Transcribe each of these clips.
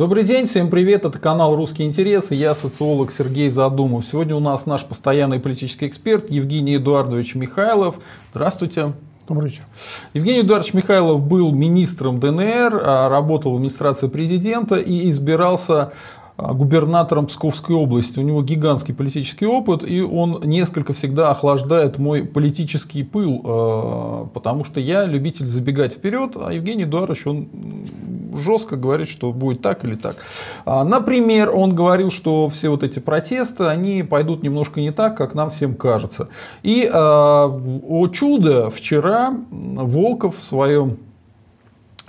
Добрый день, всем привет, это канал «Русские интересы», я социолог Сергей Задумов. Сегодня у нас наш постоянный политический эксперт Евгений Эдуардович Михайлов. Здравствуйте. Добрый вечер. Евгений Эдуардович Михайлов был министром ДНР, а, работал в администрации президента и избирался а, губернатором Псковской области. У него гигантский политический опыт, и он несколько всегда охлаждает мой политический пыл, а, потому что я любитель забегать вперед, а Евгений Эдуардович, он жестко говорит, что будет так или так. А, например, он говорил, что все вот эти протесты, они пойдут немножко не так, как нам всем кажется. И, о чудо, вчера Волков в своем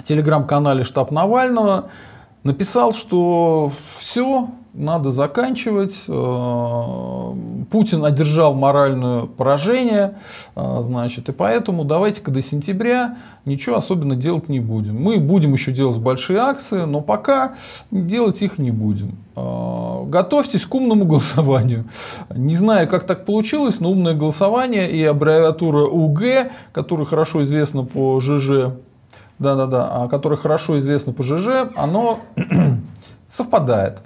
телеграм-канале «Штаб Навального» написал, что все, надо заканчивать. Э, Путин одержал моральное поражение, э, значит, и поэтому давайте-ка до сентября ничего особенно делать не будем. Мы будем еще делать большие акции, но пока делать их не будем. Э, готовьтесь к умному голосованию. Не знаю, как так получилось, но умное голосование и аббревиатура УГ, которая хорошо известна по ЖЖ, да-да-да, а которое хорошо известно по ЖЖ, оно совпадает.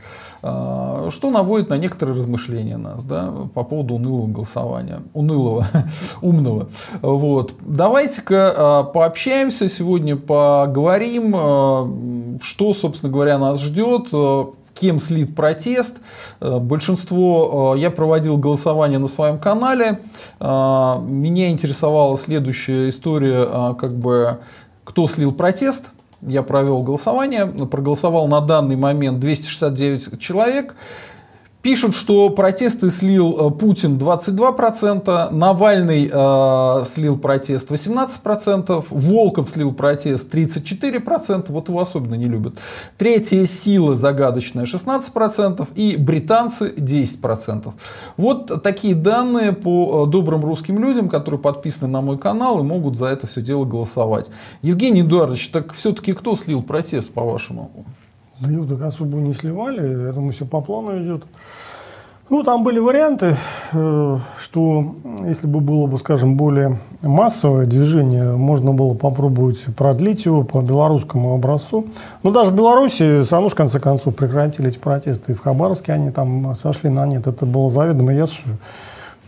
А, что наводит на некоторые размышления нас да, по поводу унылого голосования, унылого, умного. Вот. Давайте-ка а, пообщаемся сегодня, поговорим, а, что, собственно говоря, нас ждет, кем слит протест. Большинство, я проводил голосование на своем канале, меня интересовала следующая история, как бы кто слил протест. Я провел голосование, проголосовал на данный момент 269 человек. Пишут, что протесты слил э, Путин 22%, Навальный э, слил протест 18%, Волков слил протест 34%, вот его особенно не любят. Третья сила загадочная 16% и британцы 10%. Вот такие данные по э, добрым русским людям, которые подписаны на мой канал и могут за это все дело голосовать. Евгений Эдуардович, так все-таки кто слил протест, по-вашему? Да его так особо не сливали, я думаю, все по плану идет. Ну, там были варианты, э, что если бы было бы, скажем, более массовое движение, можно было попробовать продлить его по белорусскому образцу. Но даже в Беларуси равно, в конце концов, прекратили эти протесты. И в Хабаровске они там сошли на нет. Это было заведомо ясно,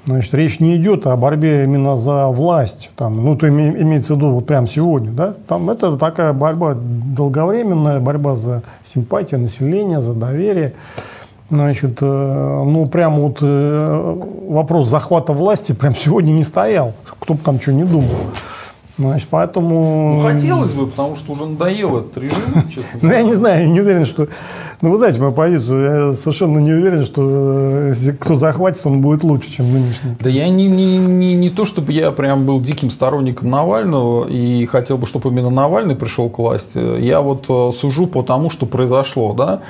Значит, речь не идет о борьбе именно за власть, там, ну, то имеется в виду вот прямо сегодня, да, там это такая борьба долговременная, борьба за симпатию населения, за доверие. Значит, э, ну, прям вот э, вопрос захвата власти прям сегодня не стоял, кто бы там что не думал. Значит, поэтому... Ну, хотелось бы, потому что уже надоел этот режим, честно Ну, я не знаю, не уверен, что... Ну, вы знаете мою позицию, я совершенно не уверен, что э, кто захватит, он будет лучше, чем нынешний. Да я не, не, не, не то, чтобы я прям был диким сторонником Навального и хотел бы, чтобы именно Навальный пришел к власти. Я вот э, сужу по тому, что произошло, да.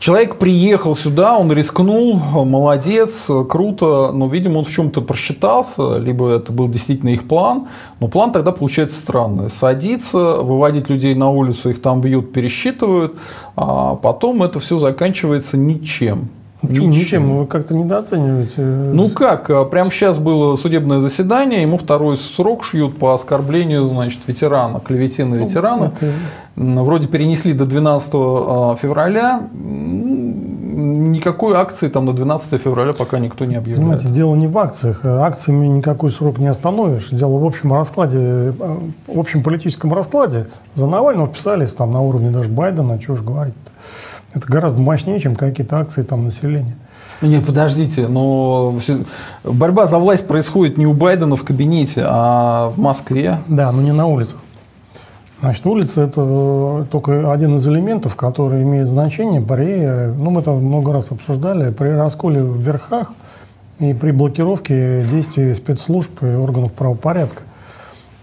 Человек приехал сюда, он рискнул, молодец, круто, но, видимо, он в чем-то просчитался, либо это был действительно их план, но план тогда получается странный. Садиться, выводить людей на улицу, их там бьют, пересчитывают, а потом это все заканчивается ничем. Почему ничем? ничем? Вы как-то недооцениваете. Ну как, а прямо сейчас было судебное заседание, ему второй срок шьют по оскорблению значит, ветерана, клевете на ветерана. Это вроде перенесли до 12 а, февраля. Никакой акции там до 12 февраля пока никто не объявляет. Понимаете, дело не в акциях. Акциями никакой срок не остановишь. Дело в общем раскладе, в общем политическом раскладе. За Навального вписались там на уровне даже Байдена, чего же говорить -то. Это гораздо мощнее, чем какие-то акции там населения. Нет, подождите, но борьба за власть происходит не у Байдена в кабинете, а в Москве. Да, но не на улицах. Значит, улица – это только один из элементов, который имеет значение при, ну, мы это много раз обсуждали, при расколе в верхах и при блокировке действий спецслужб и органов правопорядка.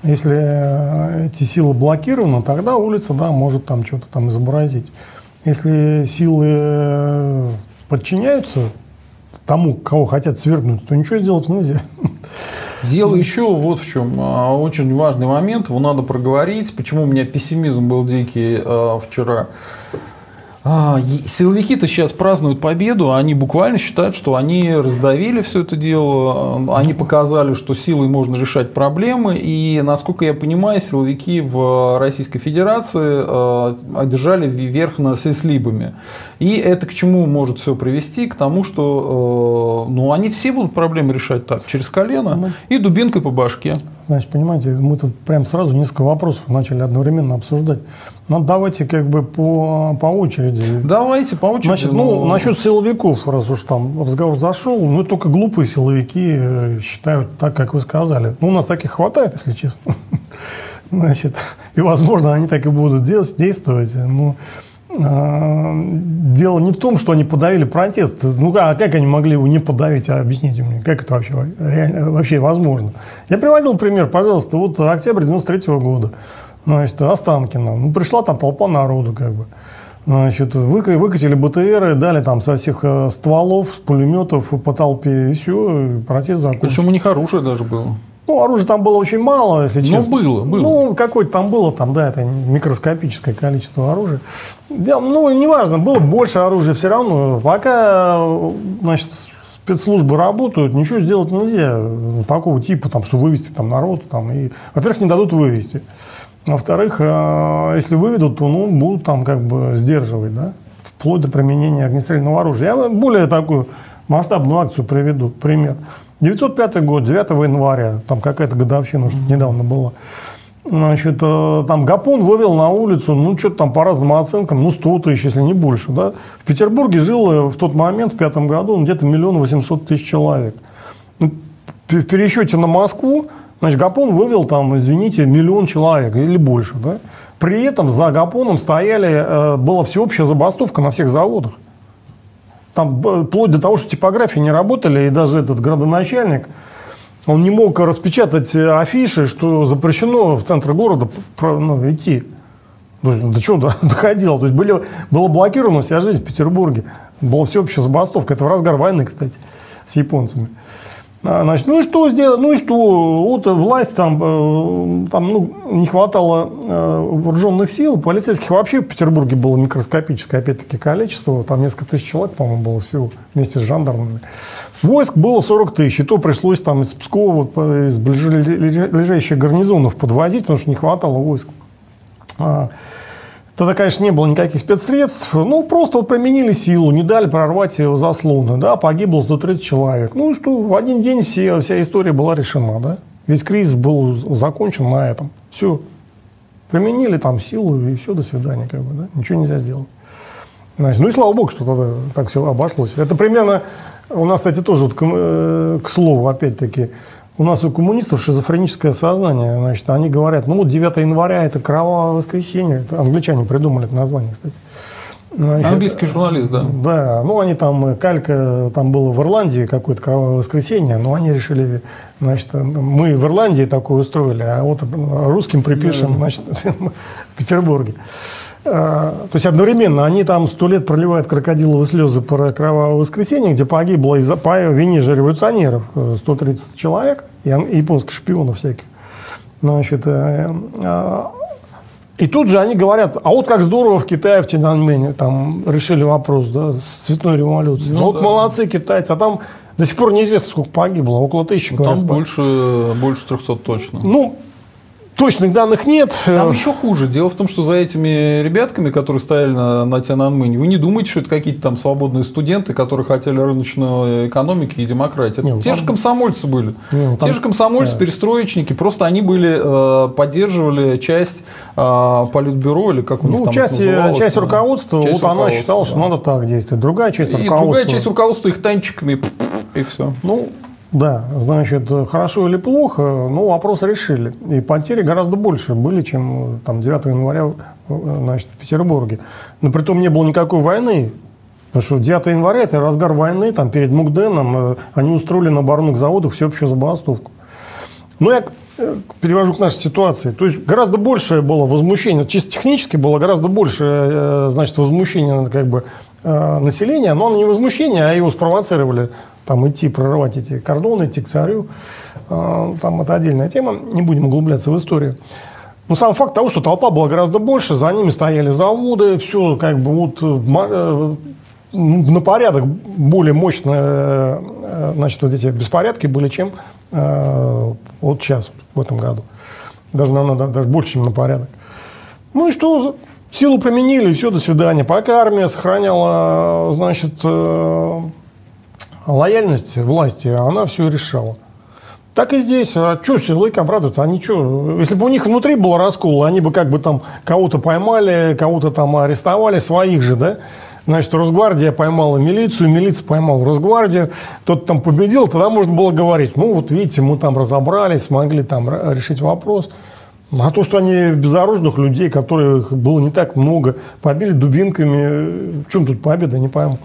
Если эти силы блокированы, тогда улица, да, может там что-то там изобразить. Если силы подчиняются тому, кого хотят свергнуть, то ничего сделать нельзя. Дело еще вот в чем. А, очень важный момент, его надо проговорить. Почему у меня пессимизм был дикий а, вчера. А, силовики-то сейчас празднуют победу, они буквально считают, что они раздавили все это дело, они показали, что силой можно решать проблемы, и, насколько я понимаю, силовики в Российской Федерации одержали верх над сеслибами. И это к чему может все привести? К тому, что ну, они все будут проблемы решать так, через колено ну, и дубинкой по башке. Значит, понимаете, мы тут прям сразу несколько вопросов начали одновременно обсуждать. Ну, давайте как бы по, по очереди. Давайте по очереди. Значит, ну, но... насчет силовиков, раз уж там разговор зашел, ну, только глупые силовики э, считают так, как вы сказали. Ну, у нас таких хватает, если честно. Значит, и, возможно, они так и будут действовать. Но а, дело не в том, что они подавили протест. Ну, а как они могли его не подавить? А объясните мне, как это вообще, реально, вообще возможно? Я приводил пример, пожалуйста, вот октябрь 93 -го года значит, Останкино. Ну, пришла там толпа народу, как бы. Значит, выкатили БТРы, дали там со всех э, стволов, с пулеметов по толпе, и все, протест закончился. Причем у них оружие даже было. Ну, оружия там было очень мало, если ну, честно. Ну, было, было. Ну, какое-то там было, там, да, это микроскопическое количество оружия. Да, ну, неважно, было больше оружия все равно. Пока, значит, спецслужбы работают, ничего сделать нельзя. Такого типа, там, что вывести там народ, там, и, во-первых, не дадут вывести. Во-вторых, э, если выведут, то ну, будут там как бы сдерживать, да, вплоть до применения огнестрельного оружия. Я более такую масштабную акцию приведу, пример. 905 год, 9 января, там какая-то годовщина что недавно была. Значит, э, там Гапон вывел на улицу, ну, что-то там по разным оценкам, ну, 100 тысяч, если не больше, да. В Петербурге жило в тот момент, в пятом году, ну, где-то миллион восемьсот тысяч человек. Ну, в пересчете на Москву Значит, Гапон вывел там, извините, миллион человек или больше. Да? При этом за Гапоном стояли, э, была всеобщая забастовка на всех заводах. Там вплоть до того, что типографии не работали, и даже этот градоначальник, он не мог распечатать афиши, что запрещено в центр города ну, идти. То есть, до чего доходило? То есть были, была блокирована вся жизнь в Петербурге. Была всеобщая забастовка. Это в разгар войны, кстати, с японцами. А, значит, ну и что сделать? Ну и что? Вот власть там, э, там ну, не хватало э, вооруженных сил. Полицейских вообще в Петербурге было микроскопическое, опять-таки, количество. Там несколько тысяч человек, по-моему, было всего вместе с жандармами. Войск было 40 тысяч. И то пришлось там из Пскова, из ближайших гарнизонов подвозить, потому что не хватало войск. Тогда, конечно, не было никаких спецсредств. Ну, просто вот применили силу, не дали прорвать его заслоны. Да, погибло 130 человек. Ну, что в один день все, вся история была решена. Да? Весь кризис был закончен на этом. Все. Применили там силу, и все, до свидания. Как бы, да? Ничего нельзя сделать. Значит, ну и слава богу, что тогда так все обошлось. Это примерно, у нас, кстати, тоже, вот, к, э, к слову, опять-таки, у нас у коммунистов шизофреническое сознание. Значит, они говорят, ну вот 9 января это кровавое воскресенье. Это англичане придумали это название, кстати. Значит, Английский журналист, да. Да, ну они там, калька, там было в Ирландии какое-то кровавое воскресенье, но они решили, значит, мы в Ирландии такое устроили, а вот русским припишем, да. значит, в Петербурге. А, то есть одновременно они там сто лет проливают крокодиловые слезы про кровавое воскресенье, где погибло из-за по вине же революционеров 130 э, человек, и японских шпионов всяких. Значит, э, э, и тут же они говорят, а вот как здорово в Китае, в Тяньаньмэне, там решили вопрос да, с цветной революцией. Ну, ну вот да. молодцы китайцы, а там до сих пор неизвестно, сколько погибло, около тысячи. Ну, там больше, больше 300 точно. Ну, Точных данных нет. Там еще хуже. Дело в том, что за этими ребятками, которые стояли на, на Тяньаньмэне, вы не думаете, что это какие-то там свободные студенты, которые хотели рыночной экономики и демократии. Это те там... же комсомольцы были. Не, там... Те же комсомольцы, да. перестроечники. Просто они были, э, поддерживали часть э, политбюро или как у них ну, там часть, часть руководства, часть вот руководства, она считала, да. что надо так действовать. Другая часть и руководства. другая часть руководства их танчиками и все. Ну, да, значит, хорошо или плохо, ну, вопрос решили. И потери гораздо больше были, чем там, 9 января значит, в Петербурге. Но при том не было никакой войны. Потому что 9 января – это разгар войны, там перед Мукденом э, они устроили на оборонных заводах всеобщую забастовку. Но я э, перевожу к нашей ситуации. То есть гораздо больше было возмущение, чисто технически было гораздо больше э, значит, возмущения как бы, населения, но оно не возмущение, а его спровоцировали там идти прорывать эти кордоны, идти к царю. А, там это отдельная тема, не будем углубляться в историю. Ну, сам факт того, что толпа была гораздо больше, за ними стояли заводы, все как бы вот э, на порядок более мощные значит, вот эти беспорядки были, чем э, вот сейчас, в этом году. Даже, наверное, даже больше, чем на порядок. Ну и что, силу применили, все, до свидания. Пока армия сохраняла, значит, э, лояльность власти, она все решала. Так и здесь. А что силовики обрадуются? Они что? Если бы у них внутри был раскол, они бы как бы там кого-то поймали, кого-то там арестовали, своих же, да? Значит, Росгвардия поймала милицию, милиция поймала Росгвардию, тот там победил, тогда можно было говорить, ну вот видите, мы там разобрались, смогли там решить вопрос. А то, что они безоружных людей, которых было не так много, побили дубинками, в чем тут победа, не пойму.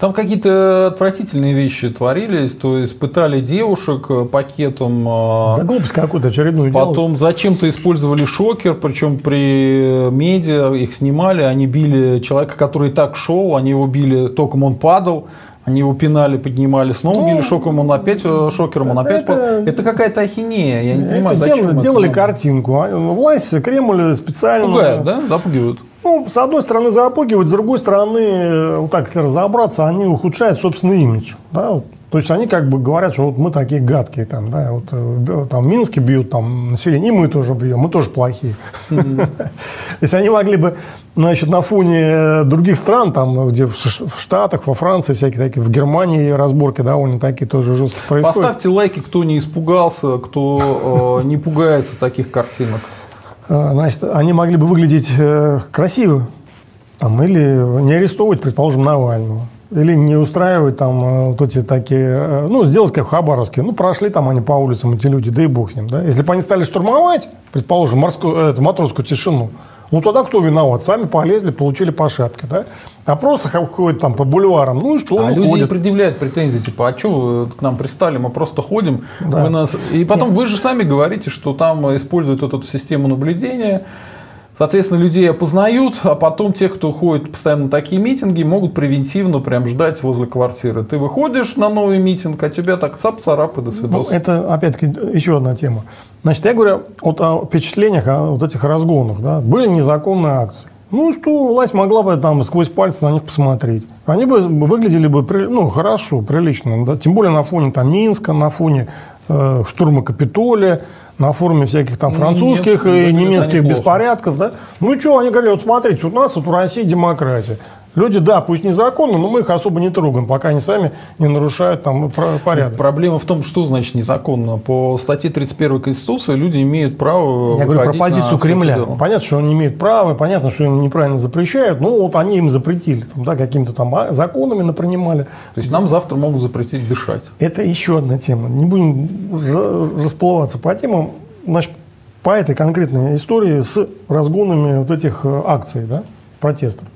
Там какие-то отвратительные вещи творились, то есть пытали девушек э, пакетом. А да глупость какую-то очередную Потом зачем-то использовали шокер, причем при медиа их снимали, они били человека, который и так шел, они его били, током он падал. Они его пинали, поднимали, снова ну, били шокером, он опять э, шокером, он опять... Это, это какая-то ахинея, я не понимаю, это зачем делали, делали картинку. А, власть, Кремль специально... Пугают, да? Запугивают. Ну, с одной стороны запугивают, с другой стороны, э, вот так, если разобраться, они ухудшают собственный имидж. Да? То есть они как бы говорят, что вот мы такие гадкие, там, да, вот э, там в Минске бьют там население, и мы тоже бьем, мы тоже плохие. Если они могли бы, значит, на фоне других стран, там, где в Штатах, во Франции, всякие такие, в Германии разборки довольно такие тоже жестко происходят. Поставьте лайки, кто не испугался, кто э, не пугается таких картинок. Э, значит, они могли бы выглядеть красиво, там, или не арестовывать, предположим, Навального или не устраивать там э, вот эти такие, э, ну, сделать как в Хабаровске. Ну, прошли там они по улицам, эти люди, да и бог с ним, да. Если бы они стали штурмовать, предположим, морскую, э, это, матросскую тишину, ну, тогда кто виноват? Сами полезли, получили по шапке, да? А просто ходят там по бульварам, ну и что? А люди ходят. предъявляют претензии, типа, а что вы к нам пристали, мы просто ходим, да. вы нас... И потом Нет. вы же сами говорите, что там используют эту систему наблюдения, Соответственно, людей опознают, а потом те, кто ходит постоянно на такие митинги, могут превентивно прям ждать возле квартиры. Ты выходишь на новый митинг, а тебя так цап царап и до свидания. Ну, это, опять-таки, еще одна тема. Значит, я говорю вот о впечатлениях, о вот этих разгонах. Да? Были незаконные акции. Ну, что власть могла бы там сквозь пальцы на них посмотреть. Они бы выглядели бы ну, хорошо, прилично. Да? Тем более на фоне там, Минска, на фоне э, штурма Капитолия на форуме всяких там французских Нет, и немецких беспорядков, да? Ну и что, они говорили, вот смотрите, у нас вот в России демократия. Люди, да, пусть незаконно, но мы их особо не трогаем, пока они сами не нарушают там порядок. Проблема в том, что значит незаконно. По статье 31 Конституции люди имеют право Я говорю про позицию Кремля. Понятно, что они имеют право, понятно, что им неправильно запрещают, но вот они им запретили, там, да, какими-то там а, законами напринимали. То есть нам завтра могут запретить дышать. Это еще одна тема. Не будем расплываться по темам. Значит, по этой конкретной истории с разгонами вот этих э, акций, да, протестов.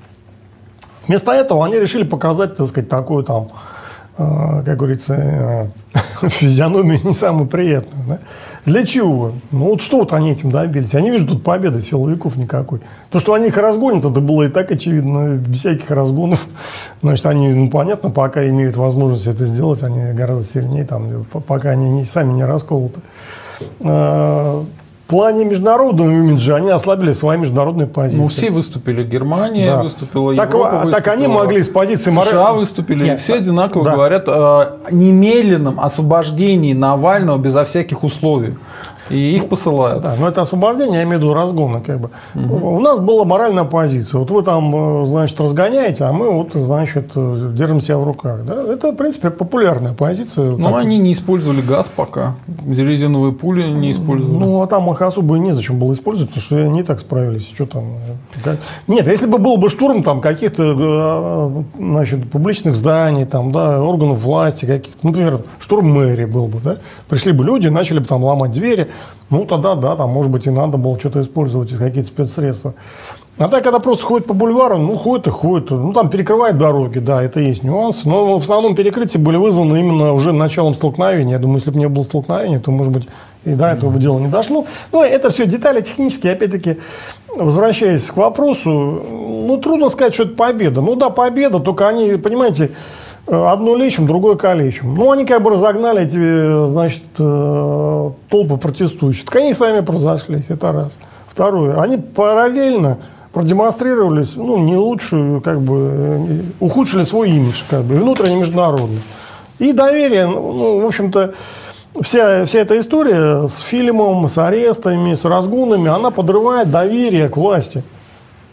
Вместо этого они решили показать, так сказать, такую там, э, как говорится, э, физиономию не самую приятную. Да? Для чего? Ну вот что вот они этим добились? Они видят тут победы силовиков никакой. То, что они их разгонят, это было и так очевидно, без всяких разгонов. Значит, они, ну понятно, пока имеют возможность это сделать, они гораздо сильнее, там, пока они не, сами не расколоты. В плане международного имиджа они ослабили свои международные позиции. Ну, все выступили. Германия да. выступила, так, Европа выступила. Так они могли с позиции... США выступили. Нет, все одинаково да. говорят о немедленном освобождении Навального безо всяких условий. И их посылают. Да, но это освобождение, я имею в виду разгоны. Как бы. Угу. У нас была моральная позиция. Вот вы там, э, значит, разгоняете, а мы вот, значит, э, держим себя в руках. Да? Это, в принципе, популярная позиция. Но так. они не использовали газ пока. Резиновые пули не использовали. Ну, а там их особо и незачем было использовать, потому что они так справились. Что там? Э, как? Нет, если бы был бы штурм там каких-то, значит, публичных зданий, там, да, органов власти каких-то, например, штурм мэрии был бы, да, пришли бы люди, начали бы там ломать двери, ну, тогда, да, там, может быть, и надо было что-то использовать, какие-то спецсредства. А так, когда просто ходит по бульвару, ну, ходит и ходит. Ну, там перекрывает дороги, да, это есть нюанс. Но в основном перекрытия были вызваны именно уже началом столкновения. Я думаю, если бы не было столкновения, то, может быть, и до этого бы дело не дошло. Но это все детали технические. Опять-таки, возвращаясь к вопросу, ну, трудно сказать, что это победа. Ну, да, победа, только они, понимаете, Э, одно лечим, другое калечим. Ну, они как бы разогнали эти, значит, э, толпы протестующих. Так они сами произошли, это раз. Второе. Они параллельно продемонстрировались, ну, не лучше, как бы, э, ухудшили свой имидж, как бы, внутренний, международный. И доверие, ну, в общем-то, вся, вся эта история с фильмом, с арестами, с разгонами, она подрывает доверие к власти.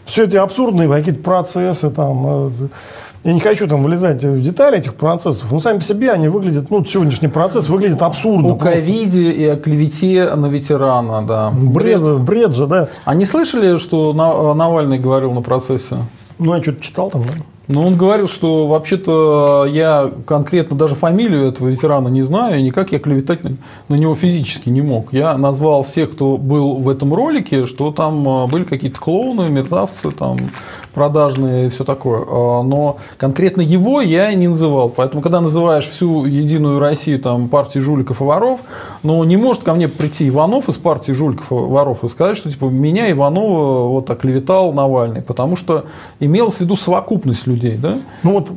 Все эти абсурдные какие-то процессы там, э, я не хочу там вылезать в детали этих процессов, но сами по себе они выглядят, ну, сегодняшний процесс выглядит абсурдно. О ковиде и о клевете на ветерана, да. Бред, бред, бред же, да. А не слышали, что Навальный говорил на процессе? Ну, я что-то читал там, да. Ну, он говорил, что вообще-то я конкретно даже фамилию этого ветерана не знаю, и никак я клеветать на, на него физически не мог. Я назвал всех, кто был в этом ролике, что там а, были какие-то клоуны, мерзавцы, там, продажные и все такое. А, но конкретно его я не называл. Поэтому, когда называешь всю Единую Россию там, партией жуликов и воров, ну, не может ко мне прийти Иванов из партии жуликов и воров и сказать, что типа меня Иванова вот оклеветал Навальный, потому что имелось в виду совокупность людей. Да? Ну вот,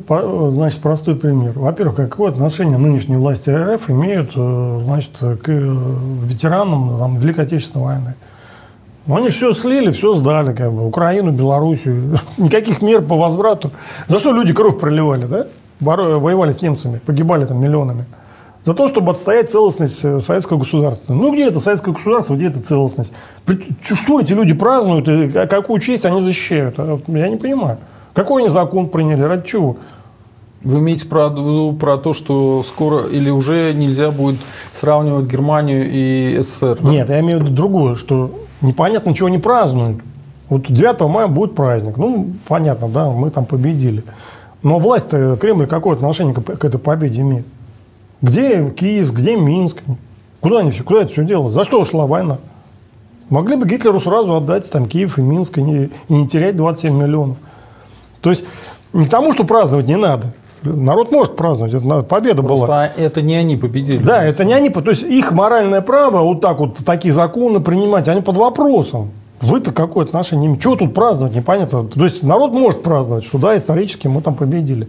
значит, простой пример. Во-первых, какое отношение нынешние власти РФ имеют э, значит, к э, ветеранам там, Великой Отечественной войны? Ну, они все слили, все сдали, как бы, Украину, Белоруссию. Никаких мер по возврату. За что люди кровь проливали, да? Воевали с немцами, погибали там миллионами. За то, чтобы отстоять целостность э, советского государства. Ну, где это советское государство, где это целостность? Что эти люди празднуют и какую честь они защищают? А, я не понимаю. Какой они закон приняли, ради чего? Вы имеете про, про то, что скоро или уже нельзя будет сравнивать Германию и СССР? Да? Нет, я имею в виду другое, что непонятно, чего они празднуют. Вот 9 мая будет праздник. Ну, понятно, да, мы там победили. Но власть Кремль какое отношение к, этой победе имеет? Где Киев, где Минск? Куда они все, куда это все дело? За что шла война? Могли бы Гитлеру сразу отдать там Киев и Минск и не, и не терять 27 миллионов. То есть не к тому, что праздновать не надо. Народ может праздновать, это победа Просто была. это не они победили. Да, это не они, то есть их моральное право вот так вот такие законы принимать, они под вопросом. Вы-то какое отношение? Чего тут праздновать, непонятно. То есть народ может праздновать, что да, исторически мы там победили.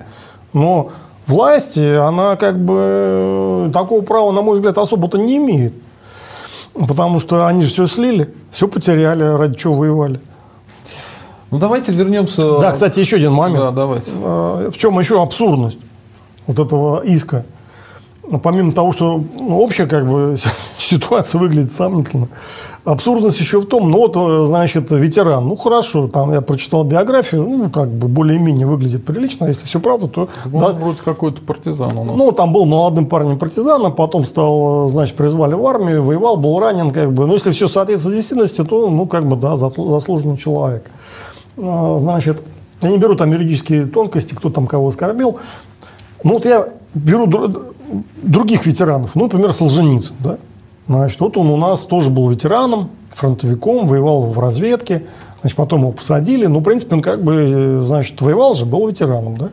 Но власть, она как бы такого права, на мой взгляд, особо-то не имеет. Потому что они же все слили, все потеряли, ради чего воевали. Ну давайте вернемся. Да, кстати, еще один момент. Да, давайте. А, в чем еще абсурдность вот этого иска? Ну, помимо того, что ну, общая как бы ситуация выглядит сомнительно, абсурдность еще в том, ну вот, э, значит, ветеран, ну хорошо, там я прочитал биографию, ну как бы более-менее выглядит прилично, если все правда, то... Он да, вроде какой-то партизан у нас. Ну, там был молодым парнем партизаном, потом стал, значит, призвали в армию, воевал, был ранен, как бы, но если все соответствует действительности, то, ну, как бы, да, заслуженный человек. А, значит, я не беру там юридические тонкости, кто там кого оскорбил. Ну вот я беру других ветеранов, ну, например, Солженицын, да? Значит, вот он у нас тоже был ветераном, фронтовиком, воевал в разведке, значит, потом его посадили, ну, в принципе, он как бы, значит, воевал же, был ветераном, да?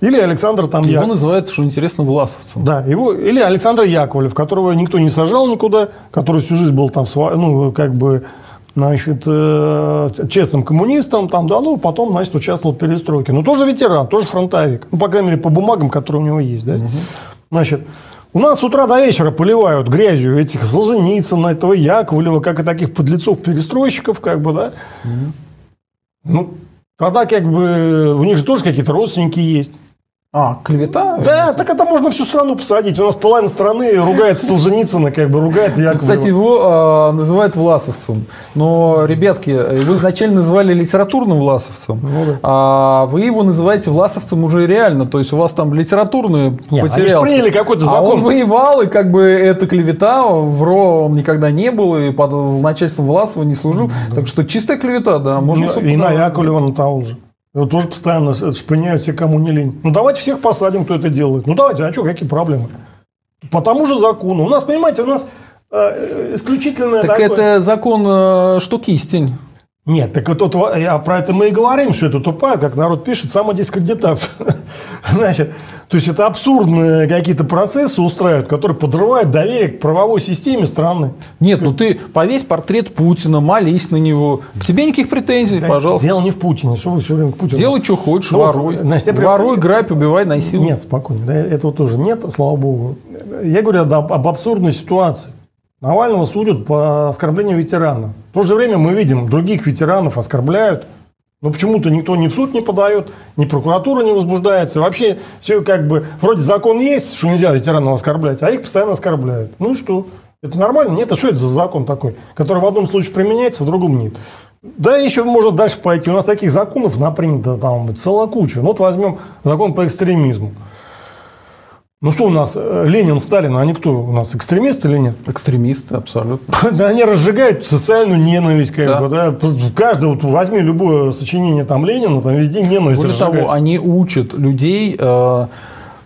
Или Александр там... Его Я... называют, что интересно, власовцем. Да, его... или Александр Яковлев, которого никто не сажал никуда, который всю жизнь был там, ну, как бы значит, э, честным коммунистом, там, да, ну, потом, значит, участвовал в перестройке. Ну, тоже ветеран, тоже фронтовик. Ну, по крайней мере, по бумагам, которые у него есть, да. Угу. Значит, у нас с утра до вечера поливают грязью этих Солженицына, этого Яковлева, как и таких подлецов-перестройщиков, как бы, да. Угу. Ну, тогда, как бы, у них же тоже какие-то родственники есть. А, клевета? Да, так это можно всю страну посадить. У нас половина страны ругает Солженицына, как бы ругает Яковлева. Кстати, его э, называют власовцем. Но, ребятки, вы изначально называли литературным власовцем, ну, да. а вы его называете власовцем уже реально. То есть у вас там литературный Нет, потерялся. Они приняли какой-то закон. А он воевал, и как бы это клевета, в РО он никогда не был, и под начальством Власова не служил. Да. Так что чистая клевета, да. Можно ну, и на Яковлева на того же. Его тоже постоянно шпыняют все, кому не лень. Ну, давайте всех посадим, кто это делает. Ну, давайте, а что, какие проблемы? По тому же закону. У нас, понимаете, у нас э, исключительно... Так такое... это закон, э, что кистень. Нет, так вот, вот я, про это мы и говорим, что это тупая, как народ пишет, самодискредитация. Значит, то есть это абсурдные какие-то процессы устраивают, которые подрывают доверие к правовой системе страны. Нет, ну ты повесь портрет Путина, молись на него. К тебе никаких претензий, да, пожалуйста. Дело не в Путине, что вы все время к Путину. Делай, что хочешь, ну, воруй. Значит, я воруй, грабь, убивай, насилуй. Нет, спокойно. Да, этого тоже нет, слава богу. Я говорю об, об абсурдной ситуации. Навального судят по оскорблению ветерана. В то же время мы видим, других ветеранов оскорбляют, но почему-то никто ни в суд не подает, ни прокуратура не возбуждается. Вообще все как бы, вроде закон есть, что нельзя ветеранов оскорблять, а их постоянно оскорбляют. Ну и что? Это нормально? Нет, а что это за закон такой, который в одном случае применяется, в другом нет? Да, еще можно дальше пойти. У нас таких законов напринято там целая куча. Ну, вот возьмем закон по экстремизму. Ну что у нас, э, Ленин, Сталин, они кто у нас, экстремисты или нет? Экстремисты, абсолютно. Да, они разжигают социальную ненависть, как да. бы, да. Каждый, вот возьми любое сочинение там Ленина, там везде ненависть Более того, они учат людей э,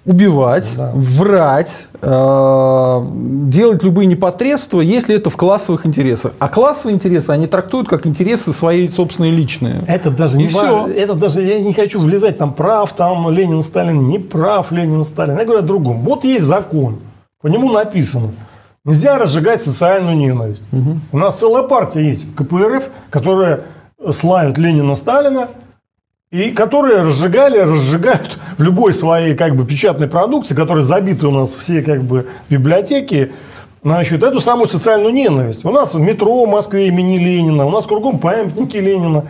убивать, да. врать, э, делать любые непотребства, если это в классовых интересах. А классовые интересы они трактуют как интересы свои собственные личные. Это даже не все. Это даже я не хочу влезать там прав, там Ленин, Сталин, не прав Ленин, Сталин. Я говорю о другом. Вот есть закон, по нему написано. Нельзя разжигать социальную ненависть. Угу. У нас целая партия есть, КПРФ, которая славит Ленина, Сталина, и которые разжигали, разжигают в любой своей как бы печатной продукции, которая забиты у нас все как бы библиотеки, значит, эту самую социальную ненависть. У нас в метро в Москве имени Ленина, у нас кругом памятники Ленина.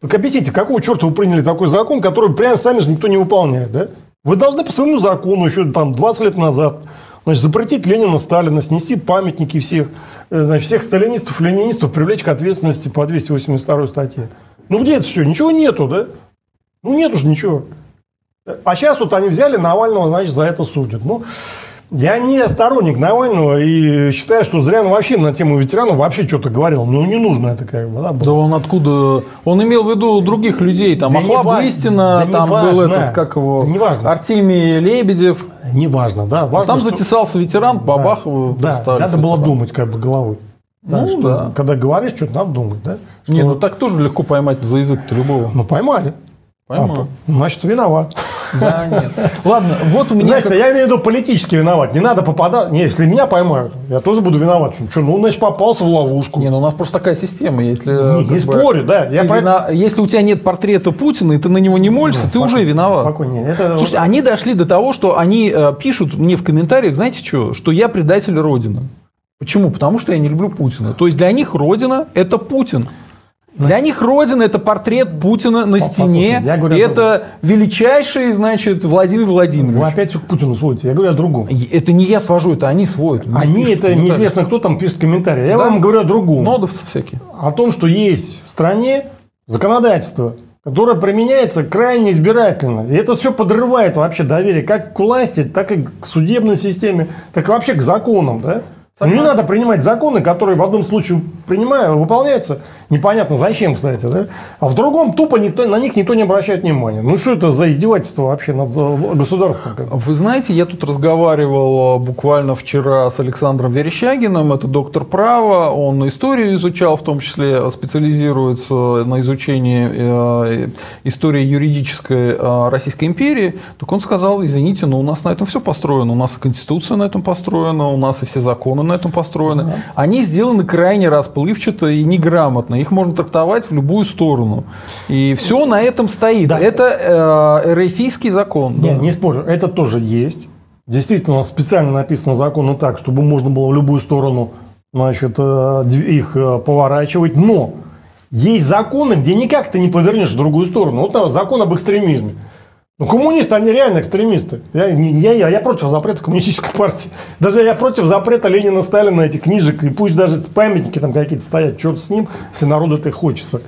Так объясните, какого черта вы приняли такой закон, который прямо сами же никто не выполняет, да? Вы должны по своему закону еще там 20 лет назад значит, запретить Ленина, Сталина, снести памятники всех, э, значит, всех сталинистов, ленинистов, привлечь к ответственности по 282 статье. Ну где это все? Ничего нету, да? Ну, нет уж ничего. А сейчас вот они взяли Навального, значит, за это судят. Ну, я не сторонник Навального и считаю, что зря он вообще на тему ветеранов вообще что-то говорил. Ну, не нужно это как бы. Да, было. да он откуда... Он имел в виду других людей. Там да Ахлаб Истина, да там был этот, как его, да Артемий Лебедев. Неважно, да. Важно, а там что... затесался ветеран, бабах да, да, Надо было думать как бы головой. Да, ну, что, да. Когда говоришь, что-то надо думать, да? Что... Не, ну так тоже легко поймать за язык-то любого. Ну, поймали. Пойму. А, значит, виноват. Да, нет. Ладно, вот у меня... Значит, как... я имею в виду политически виноват. Не надо попадать... Не, если меня поймают, я тоже буду виноват. Что, ну, значит, попался в ловушку. Не, ну у нас просто такая система. Если, не, не спорю, да. Я про... вина... Если у тебя нет портрета Путина, и ты на него не молишься, ты спокойно, уже виноват. Спокойнее. Это... Слушайте, они дошли до того, что они э, пишут мне в комментариях, знаете что, что я предатель Родины. Почему? Потому что я не люблю Путина. То есть для них Родина – это Путин. Для них Родина – это портрет Путина на стене. Я говорю, это величайший, значит, Владимир Владимирович. Вы опять к Путину сводите. Я говорю о другом. Это не я свожу, это они сводят. Они, это неизвестно кто там пишет комментарии. Я да? вам говорю о другом. Нодовцы всякие. О том, что есть в стране законодательство, которое применяется крайне избирательно. И это все подрывает вообще доверие как к власти, так и к судебной системе, так и вообще к законам. Да? Согласен. Не надо принимать законы, которые в одном случае принимают, выполняются, непонятно зачем, кстати, да? а в другом тупо никто, на них никто не обращает внимания. Ну что это за издевательство вообще над государством? Вы знаете, я тут разговаривал э, буквально вчера с Александром Верещагиным, это доктор права, он историю изучал, в том числе специализируется на изучении э, истории юридической э, Российской империи, так он сказал, извините, но у нас на этом все построено, у нас и Конституция на этом построена, у нас и все законы на этом построены. Ага. Они сделаны крайне расплывчато и неграмотно. Их можно трактовать в любую сторону. И все на этом стоит. Да. Это э, РФийский закон. Не, да. не спорю, это тоже есть. Действительно, специально написано законы так, чтобы можно было в любую сторону значит, э, их э, поворачивать. Но есть законы, где никак ты не повернешь в другую сторону. Вот закон об экстремизме. Ну, коммунисты, они реально экстремисты. Я, я, я, я против запрета коммунистической партии. Даже я против запрета Ленина, Сталина, этих книжек. И пусть даже памятники там какие-то стоят, черт с ним, если народу это хочется.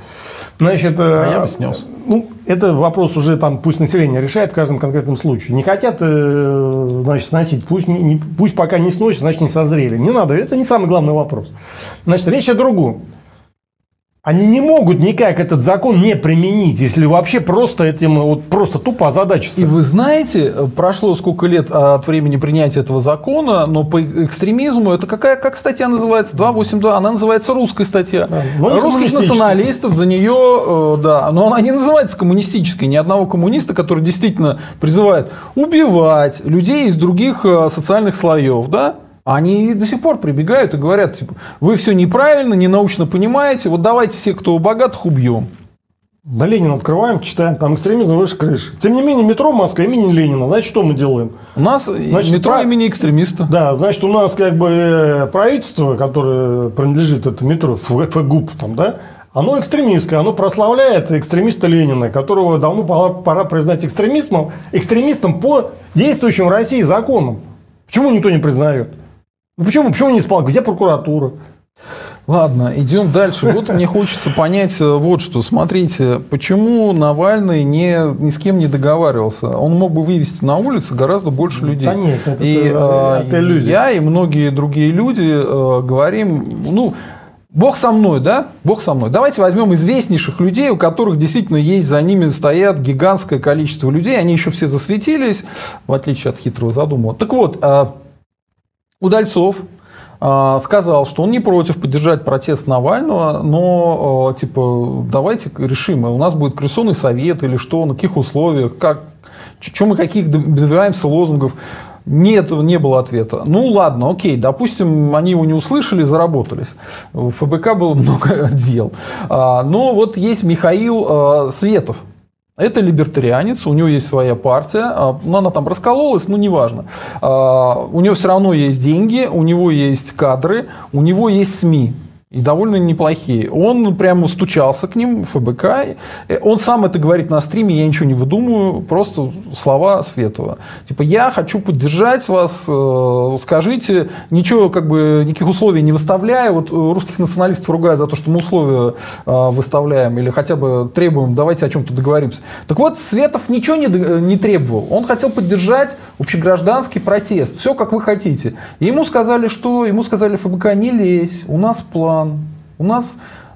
Значит, а я бы снес. Ну, это вопрос уже там, пусть население решает в каждом конкретном случае. Не хотят, э, значит, сносить, пусть, не, не, пусть пока не сносят, значит, не созрели. Не надо, это не самый главный вопрос. Значит, речь о другом. Они не могут никак этот закон не применить, если вообще просто этим вот просто тупо озадачиться. И вы знаете, прошло сколько лет от времени принятия этого закона, но по экстремизму это какая, как статья называется? 282, она называется русская статья. Да, Русских националистов за нее, э, да, но она не называется коммунистической. Ни одного коммуниста, который действительно призывает убивать людей из других э, социальных слоев, да, они до сих пор прибегают и говорят, типа, вы все неправильно, не научно понимаете, вот давайте все, кто богатых, убьем. Да Ленина открываем, читаем, там экстремизм выше крыши. Тем не менее, метро Москва имени Ленина. Значит, что мы делаем? У нас значит, метро про... имени экстремиста. Да, значит, у нас как бы э, правительство, которое принадлежит это метро, ФГУП, там, да, оно экстремистское, оно прославляет экстремиста Ленина, которого давно пора, пора признать экстремистом, экстремистом по действующим в России законам. Почему никто не признает? Ну почему, почему не исполняет? Где прокуратура? Ладно, идем дальше. Вот мне хочется понять э, вот что. Смотрите, почему Навальный не, ни с кем не договаривался? Он мог бы вывести на улицу гораздо больше людей. Да нет, это, и, это, это иллюзия. Я и многие другие люди э, говорим, ну, Бог со мной, да? Бог со мной. Давайте возьмем известнейших людей, у которых действительно есть, за ними стоят гигантское количество людей. Они еще все засветились, в отличие от хитрого задумала. Так вот, э, Удальцов, а, сказал, что он не против поддержать протест Навального, но а, типа давайте решим, у нас будет коррупционный совет или что, на каких условиях, как, чем мы каких добиваемся лозунгов. Нет, не было ответа. Ну ладно, окей, допустим, они его не услышали, заработались. В ФБК было много дел. А, но вот есть Михаил Светов, это либертарианец, у него есть своя партия, а, но она там раскололась, ну неважно. А, у него все равно есть деньги, у него есть кадры, у него есть СМИ. И довольно неплохие. Он прямо стучался к ним ФБК. Он сам это говорит на стриме, я ничего не выдумываю, просто слова Светова. Типа, я хочу поддержать вас, э, скажите, ничего, как бы, никаких условий не выставляю. Вот русских националистов ругают за то, что мы условия э, выставляем или хотя бы требуем, давайте о чем-то договоримся. Так вот, Светов ничего не, не требовал. Он хотел поддержать общегражданский протест. Все, как вы хотите. И ему сказали, что? Ему сказали ФБК, не лезь, у нас план план. У нас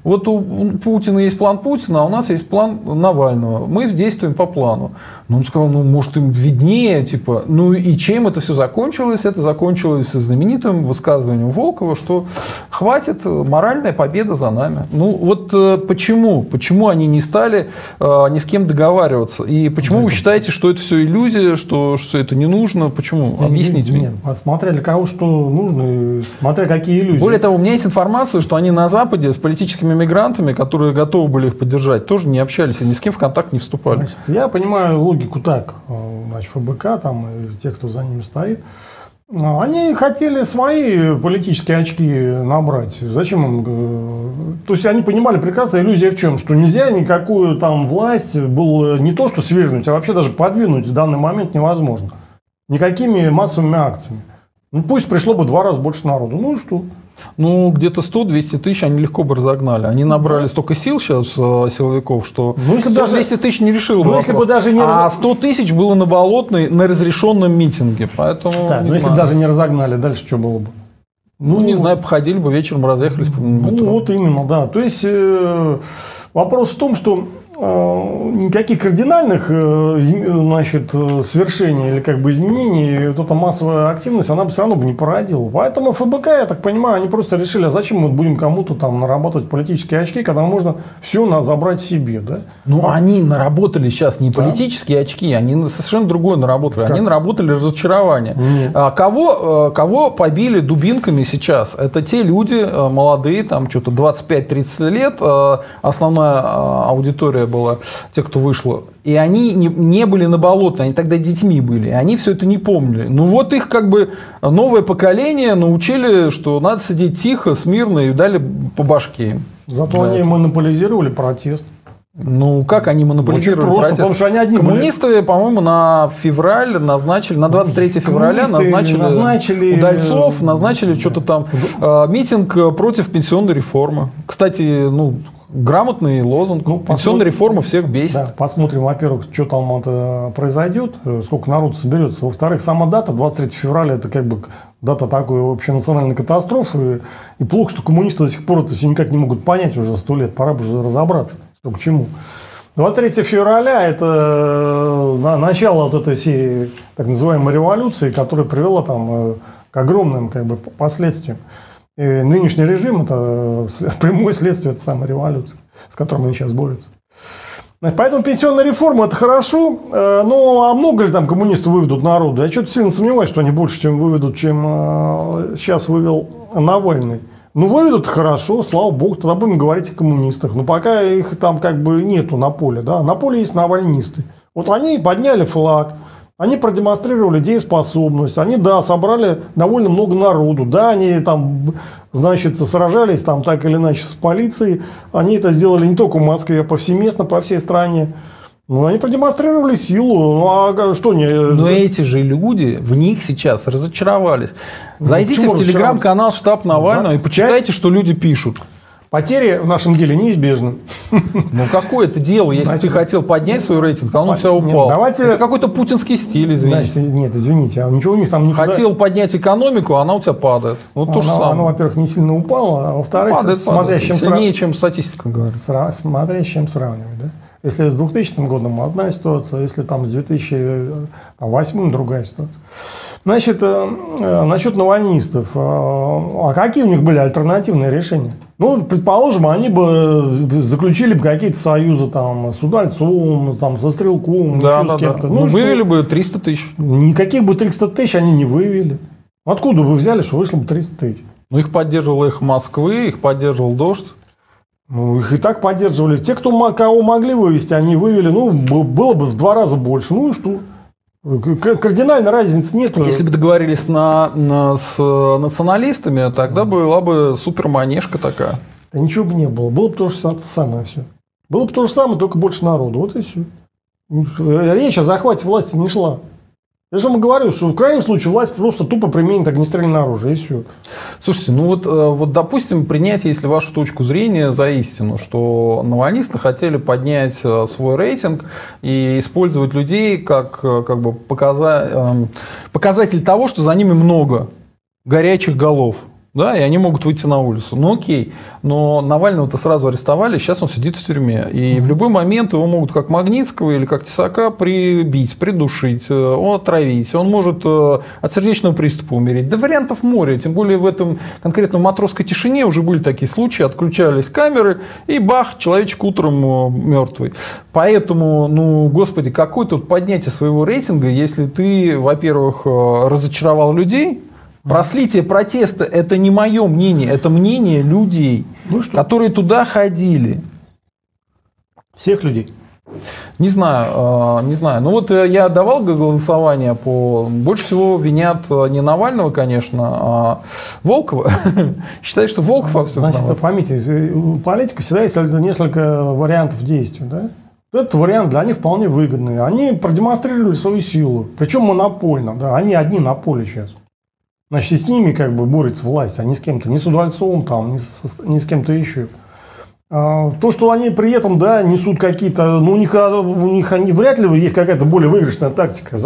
вот у Путина есть план Путина, а у нас есть план Навального. Мы действуем по плану. Но он сказал, ну, может, им виднее, типа, ну и чем это все закончилось? Это закончилось знаменитым высказыванием Волкова, что хватит, моральная победа за нами. Ну, вот э, почему? Почему они не стали э, ни с кем договариваться? И почему да, вы считаете, что это все иллюзия, что, что это не нужно? Почему? Да, Объясните нет, мне. Нет, смотря для кого что нужно, смотря какие иллюзии. Более того, у меня есть информация, что они на Западе с политическими мигрантами, которые готовы были их поддержать, тоже не общались и ни с кем в контакт не вступали. Значит, я понимаю логику логику так, э, значит, ФБК там и те, кто за ними стоит. А, они хотели свои политические очки набрать. Зачем им? Э, то есть они понимали прекрасно, иллюзия в чем? Что нельзя никакую там власть было не то что свергнуть, а вообще даже подвинуть в данный момент невозможно. Никакими массовыми акциями. Ну пусть пришло бы два раза больше народу. Ну и что? Ну, где-то 100-200 тысяч они легко бы разогнали. Они набрали столько сил сейчас, э, силовиков, что ну, если 100 даже, 200 тысяч не решил ну, если бы даже не... А 100 тысяч было на Болотной на разрешенном митинге. Поэтому, да, но если бы даже не разогнали, дальше что было бы? Ну, ну не знаю, походили бы вечером, разъехались по метро. Ну, вот именно, да. То есть, э, вопрос в том, что никаких кардинальных э, значит, э, свершений или как бы изменений, вот эта массовая активность, она бы все равно бы не породила. Поэтому ФБК, я так понимаю, они просто решили, а зачем мы будем кому-то там наработать политические очки, когда можно все на забрать себе, да? Ну, они наработали сейчас не политические да. очки, они совершенно другое наработали. Как? Они наработали разочарование. Нет. А кого, кого побили дубинками сейчас? Это те люди молодые, там что-то 25-30 лет, основная аудитория было, те, кто вышло, и они не, не были на болотной, они тогда детьми были, и они все это не помнили. Ну вот их как бы новое поколение научили, что надо сидеть тихо, смирно и дали по башке. Зато они это. монополизировали протест. Ну, как они монополизировали просто, протест? Потому что они одни Коммунисты, были... по-моему, на февраль назначили, на 23 февраля назначили, назначили удальцов, назначили что-то там, э, митинг против пенсионной реформы. Кстати, ну, грамотный лозунг. Ну, Пенсионная реформа всех бесит. Да, посмотрим, во-первых, что там это произойдет, э, сколько народу соберется. Во-вторых, сама дата, 23 февраля, это как бы дата такой общенациональной катастрофы. И плохо, что коммунисты до сих пор это все никак не могут понять уже за сто лет. Пора бы уже разобраться, что к чему. 23 февраля – это э, начало вот этой всей так называемой революции, которая привела там э, к огромным как бы, последствиям. И нынешний режим – это прямое следствие этой самой революции, с которой они сейчас борются. Поэтому пенсионная реформа – это хорошо, э, но а много ли там коммунисты выведут народу? Я что-то сильно сомневаюсь, что они больше, чем выведут, чем сейчас вывел Навальный. Ну, выведут хорошо, слава богу, тогда будем говорить о коммунистах. Но пока их там как бы нету на поле, да. На поле есть навальнисты. Вот они подняли флаг, они продемонстрировали дееспособность, они, да, собрали довольно много народу, да, они там, значит, сражались там так или иначе с полицией, они это сделали не только в Москве, а повсеместно по всей стране. Ну, они продемонстрировали силу. Ну, а что не... Но эти же люди в них сейчас разочаровались. Ну, Зайдите в телеграм-канал штаб Навального да. и почитайте, что люди пишут. Потери в нашем деле неизбежны. Ну, какое это дело, если Значит, ты хотел поднять свой рейтинг, а он у тебя упал? Нет, давайте... Это какой-то путинский стиль, извините. Значит, нет, извините, а ничего у них там никуда... Хотел поднять экономику, а она у тебя падает. Вот она, то же самое. Она, во-первых, не сильно упала, а во-вторых, падает, смотря падает. чем Сильнее, срав... чем статистика говорит. Сра... Смотря с чем сравнивать, да? Если с 2000 годом одна ситуация, если там с 2008 другая ситуация. Значит, э, э, насчет навальнистов. Э, а какие у них были альтернативные решения? Ну, предположим, они бы заключили бы какие-то союзы там с Удальцом, там, со Стрелком, да, да, с кем-то. Да. Ну, ну вывели бы 300 тысяч. Никаких бы 300 тысяч они не вывели. Откуда вы взяли, что вышло бы 300 тысяч? Ну, их поддерживал их Москвы, их поддерживал Дождь. Ну, их и так поддерживали. Те, кто кого могли вывести, они вывели, ну, было бы в два раза больше. Ну и что? Кардинальной разницы нет. Если бы договорились на, на, с националистами, тогда была бы суперманежка такая. Да ничего бы не было. Было бы то же самое все. Было бы то же самое, только больше народу. Вот и все. Речь о захвате власти не шла. Я же вам говорю, что в крайнем случае власть просто тупо применит огнестрельное оружие, и все. Слушайте, ну вот, э, вот допустим, принятие, если вашу точку зрения, за истину, что навальнисты хотели поднять э, свой рейтинг и использовать людей как, э, как бы показа... показатель того, что за ними много горячих голов да, и они могут выйти на улицу. Ну окей, но Навального-то сразу арестовали, сейчас он сидит в тюрьме. И в любой момент его могут как Магнитского или как Тесака прибить, придушить, э, отравить. Он может э, от сердечного приступа умереть. Да вариантов море, тем более в этом конкретно в матросской тишине уже были такие случаи, отключались камеры, и бах, человечек утром э, мертвый. Поэтому, ну, господи, какое тут поднятие своего рейтинга, если ты, во-первых, разочаровал людей, Прослитие протеста – это не мое мнение, это мнение людей, ну, которые туда ходили. Всех людей? Не знаю, а, не знаю. Ну вот э, я давал голосование по... Больше всего винят э, не Навального, конечно, а Волкова. Считаю, что Волков во всем Значит, поймите, у политика всегда есть несколько вариантов действий. Да? Этот вариант для них вполне выгодный. Они продемонстрировали свою силу, причем монопольно. Да? Они одни на поле сейчас. Значит, и с ними как бы борется власть, а не с кем-то, не с Удальцовым там, не с, не с кем-то еще. А, то, что они при этом, да, несут какие-то, ну, у них, а, у них они, вряд ли есть какая-то более выигрышная тактика.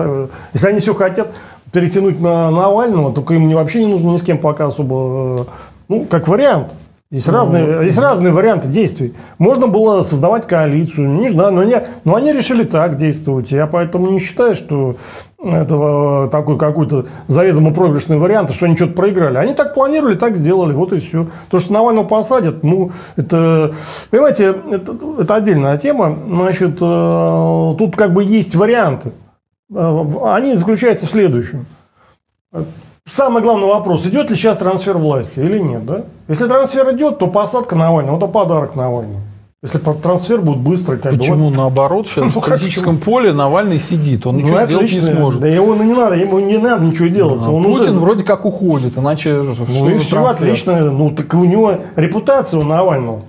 Если они все хотят перетянуть на Навального, только им вообще не нужно ни с кем пока особо, э, ну, как вариант. Есть, ну, разные, есть разные варианты действий. Можно было создавать коалицию, не знаю, но, не, но они решили так действовать. Я поэтому не считаю, что это такой какой-то заведомо проигрышный вариант, что они что-то проиграли. Они так планировали, так сделали, вот и все. То, что Навального посадят, ну, это, понимаете, это, это отдельная тема. Значит, э, тут как бы есть варианты. Э, они заключаются в следующем. Самый главный вопрос, идет ли сейчас трансфер власти или нет, да? Если трансфер идет, то посадка Навального, это подарок Навальному. Если трансфер будет быстрый, как Почему бы, наоборот? Сейчас ну, в политическом поле Навальный сидит, он ну, ничего сделать не сможет. Да его не надо, ему не надо ничего делать. Да, он Путин уже... вроде как уходит, иначе ну и все трансфер? отлично. Ну так у него репутация у Навального.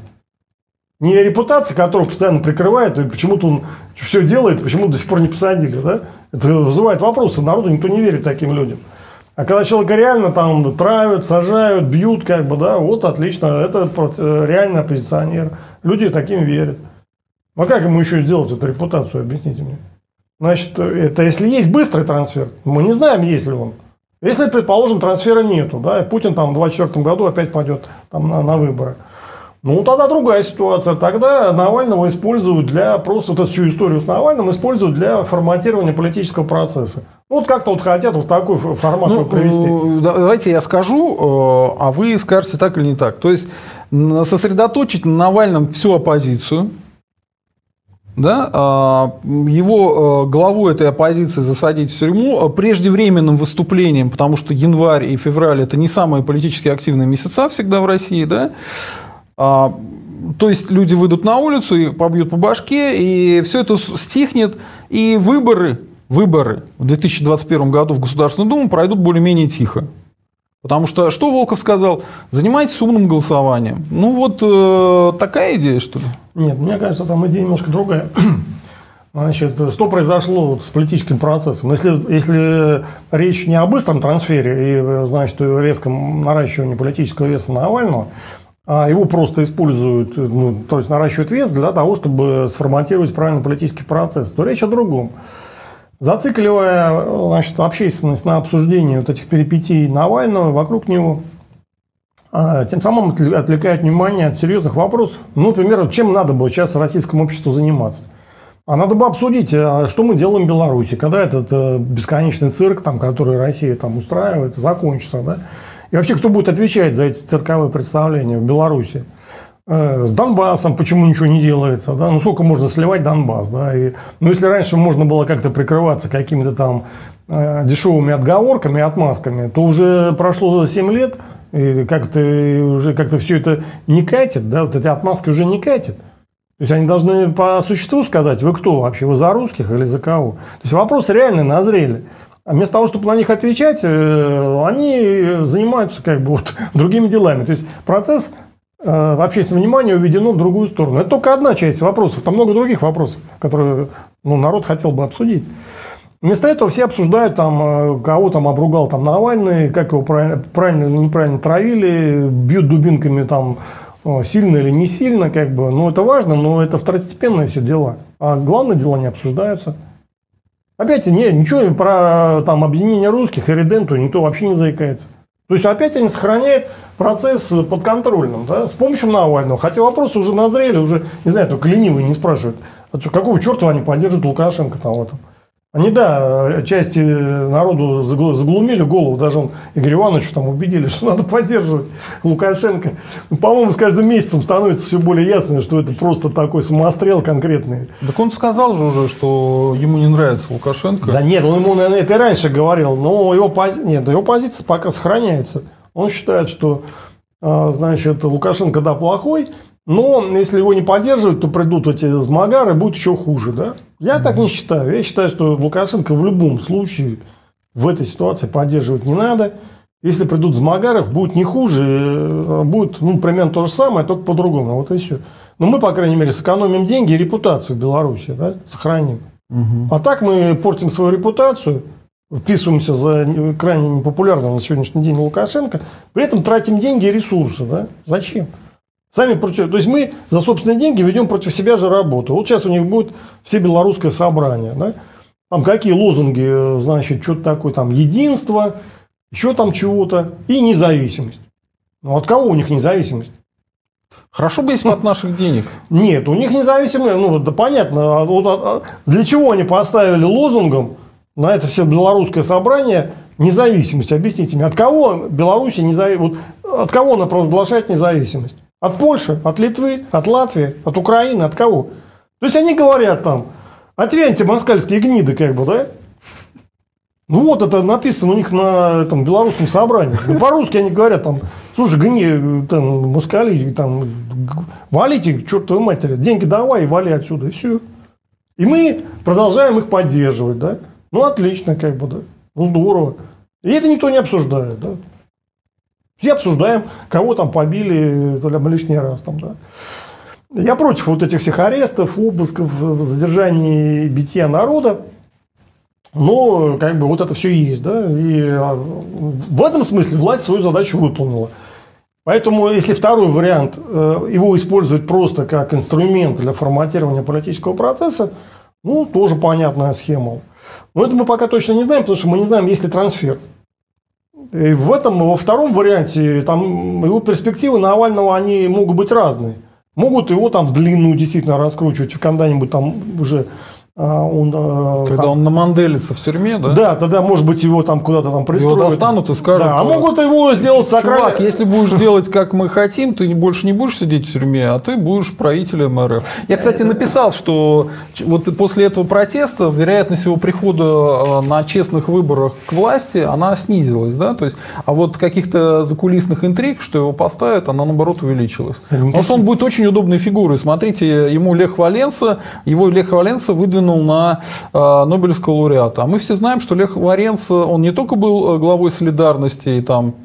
Не репутация, которую постоянно прикрывает, и почему-то он все делает, почему до сих пор не посадили. Да? Это вызывает вопросы. Народу никто не верит таким людям. А когда человека реально там травят, сажают, бьют, как бы, да, вот отлично, это э, реальный оппозиционер. Люди таким верят. А как ему еще сделать эту репутацию, объясните мне? Значит, это если есть быстрый трансфер, мы не знаем, есть ли он. Если, предположим, трансфера нету, да, и Путин там в 2024 году опять пойдет там, на, на выборы, ну, тогда другая ситуация. Тогда Навального используют для просто вот эту всю историю с Навальным используют для форматирования политического процесса. Вот как-то вот хотят вот такой формат ну, привести. Э, давайте я скажу, э, а вы скажете так или не так. То есть сосредоточить на Навальном всю оппозицию, да, а, его а, главу этой оппозиции засадить в тюрьму преждевременным выступлением, потому что январь и февраль это не самые политически активные месяца всегда в России, да, а, то есть люди выйдут на улицу, их побьют по башке, и все это стихнет, и выборы, выборы в 2021 году в Государственную Думу пройдут более-менее тихо. Потому что что Волков сказал? Занимайтесь умным голосованием. Ну вот э, такая идея, что ли? Нет, мне кажется, там идея немножко другая. Значит, что произошло с политическим процессом? Если, если речь не о быстром трансфере и, значит, резком наращивании политического веса Навального, а его просто используют, ну, то есть наращивают вес для того, чтобы сформатировать правильный политический процесс, то речь о другом. Зацикливая значит, общественность на обсуждении вот этих перипетий Навального вокруг него, а, тем самым отвлекает внимание от серьезных вопросов. Ну, например, чем надо было сейчас российскому обществу заниматься. А надо бы обсудить, а что мы делаем в Беларуси, когда этот э, бесконечный цирк, там, который Россия там устраивает, закончится. Да? И вообще, кто будет отвечать за эти цирковые представления в Беларуси? Э, с Донбассом почему ничего не делается, да, ну сколько можно сливать Донбасс, да, и, ну если раньше можно было как-то прикрываться какими-то там э, дешевыми отговорками, отмазками, то уже прошло 7 лет, и как-то уже как-то все это не катит, да, вот эти отмазки уже не катит. То есть они должны по существу сказать, вы кто вообще, вы за русских или за кого? То есть вопросы реально назрели. А вместо того, чтобы на них отвечать, э, они занимаются как бы вот другими делами. То есть процесс Э, общественное внимание уведено в другую сторону. Это только одна часть вопросов. Там много других вопросов, которые ну, народ хотел бы обсудить. Вместо этого все обсуждают, там, э, кого там обругал там, Навальный, как его правильно, правильно или неправильно травили, бьют дубинками там, сильно или не сильно. Как бы. Ну, это важно, но это второстепенные все дела. А главные дела не обсуждаются. Опять не, ничего про там, объединение русских и реденту никто вообще не заикается. То есть опять они сохраняют процесс подконтрольным, да, с помощью Навального. Хотя вопросы уже назрели, уже, не знаю, только ленивые не спрашивают. А какого черта они поддерживают Лукашенко там в этом? Они, да, части народу заглумили голову, даже он Игорь Иванович там убедили, что надо поддерживать Лукашенко. Ну, по-моему, с каждым месяцем становится все более ясно, что это просто такой самострел конкретный. Так он сказал же уже, что ему не нравится Лукашенко. Да нет, он ему, наверное, это и раньше говорил, но его, пози... нет, его позиция пока сохраняется. Он считает, что а, значит, Лукашенко, да, плохой, но если его не поддерживают, то придут эти змагары, будет еще хуже, да? Я так не считаю. Я считаю, что Лукашенко в любом случае в этой ситуации поддерживать не надо. Если придут змагары, будет не хуже, э, будет ну, примерно то же самое, только по-другому. Вот и все. Но мы, по крайней мере, сэкономим деньги и репутацию Беларуси, да? сохраним. Угу. А так мы портим свою репутацию, вписываемся за крайне непопулярного на сегодняшний день Лукашенко, при этом тратим деньги и ресурсы. Да? Зачем? Сами против, то есть мы за собственные деньги ведем против себя же работу. Вот сейчас у них будет все белорусское собрание. Да? Там какие лозунги, значит, что-то такое, там единство, еще там чего-то и независимость. Ну от кого у них независимость? Хорошо бы, если от наших денег. Нет, у них независимые, ну да понятно, а вот, а, для чего они поставили лозунгом на это все белорусское собрание независимость? Объясните мне, от кого Беларусь независимость, вот, от кого она провозглашает независимость? От Польши, от Литвы, от Латвии, от Украины, от кого? То есть они говорят там, отвяньте москальские гниды, как бы, да? Ну вот это написано у них на этом белорусском собрании. Ну, по-русски они говорят там, слушай, гни, там, москали, там, валите чертовой матери, деньги давай и вали отсюда, и все. И мы продолжаем их поддерживать, да? Ну, отлично, как бы, да. Ну, здорово. И это никто не обсуждает, да. Все обсуждаем, кого там побили там, лишний раз. Там, да. Я против вот этих всех арестов, обысков, задержаний, битья народа. Но как бы вот это все есть. Да? И а, в этом смысле власть свою задачу выполнила. Поэтому, если второй вариант, э, его использовать просто как инструмент для форматирования политического процесса, ну, тоже понятная схема. Но это мы пока точно не знаем, потому что мы не знаем, есть ли трансфер. И в этом, во втором варианте, там его перспективы Навального, они могут быть разные. Могут его там в длину действительно раскручивать, когда-нибудь там уже он, э, Когда там, он наманделится в тюрьме, да? Да, тогда, может быть, его там куда-то там пристроят. Его достанут и скажут... Да, а могут его сделать сакраль... Чувак, если будешь делать, как мы хотим, ты больше не будешь сидеть в тюрьме, а ты будешь правителем РФ. Я, кстати, написал, что вот после этого протеста вероятность его прихода э, на честных выборах к власти, она снизилась, да? То есть, а вот каких-то закулисных интриг, что его поставят, она, наоборот, увеличилась. Потому что он будет очень удобной фигурой. Смотрите, ему Лех Валенса, его Лех Валенса выдвинул выдвинул на э, Нобелевского лауреата. А мы все знаем, что Лех Варенц, он не только был э, главой солидарности и там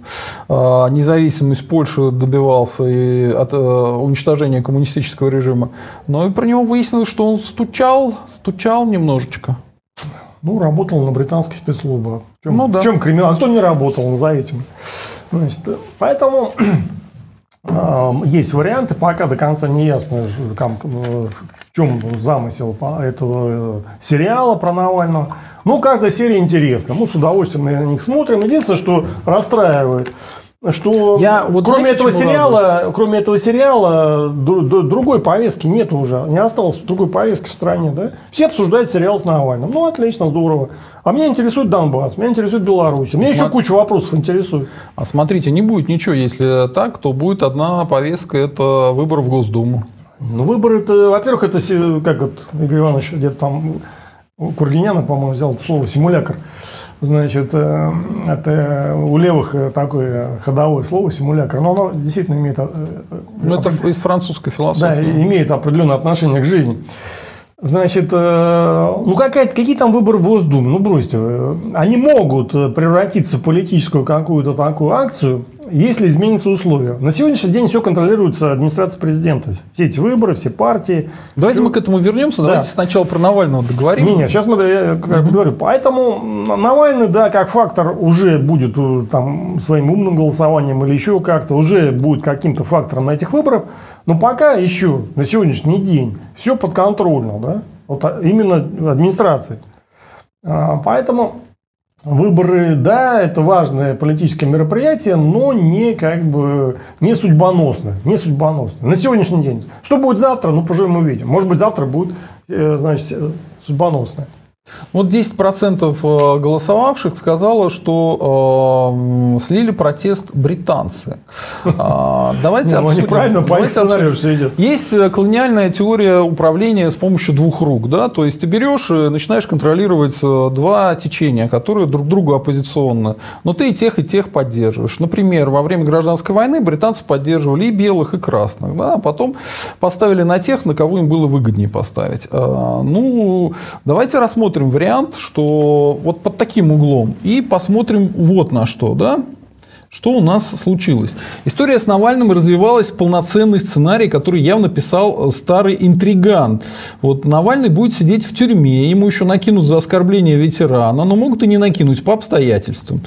э, независимость Польши добивался и от уничтожения коммунистического режима, но и про него выяснилось, что он стучал, стучал немножечко. Ну, работал на британских спецслужбах. В чем, ну, да. в чем криминал? А кто не работал, назовите. Значит, поэтому есть варианты, пока до конца не ясно, в чем замысел этого э, сериала про Навального. Ну, каждая серия интересна. Мы с удовольствием на них смотрим. Единственное, что расстраивает, что я, вот кроме знаете, этого сериала, радуюсь? кроме этого сериала, другой повестки нет уже, не осталось другой повестки в стране, да? Все обсуждают сериал с Навальным. Ну, отлично, здорово. А меня интересует Донбасс, меня интересует Беларусь. Меня Сма... еще куча вопросов интересует. А смотрите, не будет ничего, если так, то будет одна повестка, это выбор в Госдуму. Ну, выборы это, во-первых, это, как вот Игорь Иванович где-то там Кургиняна, по-моему, взял это слово симулятор. Значит, э, это у левых такое ходовое слово симулятор, но оно действительно имеет... Э, ну, это из французской философии. Да, имеет определенное отношение к жизни. Значит, э, ну какая-то, какие там выборы в Госдуме? Ну бросьте, они могут превратиться в политическую какую-то такую акцию, если изменятся условия. На сегодняшний день все контролируется администрацией президента. Все эти выборы, все партии. Давайте все... мы к этому вернемся. Да. Давайте сначала про Навального договорим. Не, не, сейчас мы я, как угу. говорю. Поэтому Навальный, да, как фактор уже будет э, там своим умным голосованием или еще как-то, уже будет каким-то фактором на этих выборах. Но пока еще на сегодняшний день все подконтрольно, да, вот а, именно администрации. А, поэтому Выборы, да, это важное политическое мероприятие, но не как бы не судьбоносное, не судьбоносное. На сегодняшний день. Что будет завтра, ну, поживем увидим. Может быть, завтра будет, э, значит, судьбоносное. Вот 10% э, голосовавших сказало, что э, слили протест британцы. А, давайте ну, обсудим. Неправильно, по их сценарию все идет. Есть э, колониальная теория управления с помощью двух рук. Да? То есть ты берешь и начинаешь контролировать э, два течения, которые друг другу оппозиционны. Но ты и тех, и тех поддерживаешь. Например, во время гражданской войны британцы поддерживали и белых, и красных. Да? А потом поставили на тех, на кого им было выгоднее поставить. А, ну, давайте рассмотрим рассмотрим вариант, что вот под таким углом, и посмотрим вот на что, да, что у нас случилось? История с Навальным развивалась в полноценный сценарий, который явно писал старый интригант. Вот Навальный будет сидеть в тюрьме, ему еще накинут за оскорбление ветерана, но могут и не накинуть по обстоятельствам.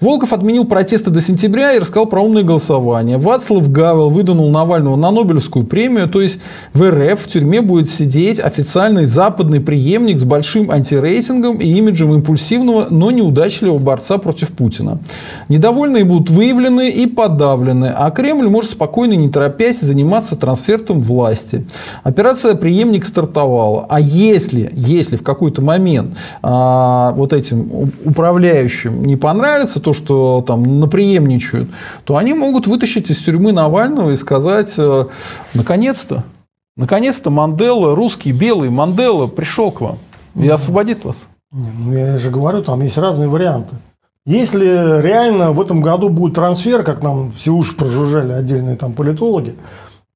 Волков отменил протесты до сентября и рассказал про умное голосование. Вацлав Гавел выдвинул Навального на Нобелевскую премию, то есть в РФ в тюрьме будет сидеть официальный западный преемник с большим антирейтингом и имиджем импульсивного, но неудачливого борца против Путина. Недовольные будут выявлены и подавлены, а Кремль может спокойно, не торопясь, заниматься трансфертом власти. Операция «Преемник» стартовала. А если, если в какой-то момент а, вот этим управляющим не понравится, то, что там наприемничают, то они могут вытащить из тюрьмы Навального и сказать, э, наконец-то, наконец-то Мандела, русский, белый Мандела пришел к вам и освободит вас. Ну, я же говорю, там есть разные варианты. Если реально в этом году будет трансфер, как нам все уши прожужжали отдельные там политологи,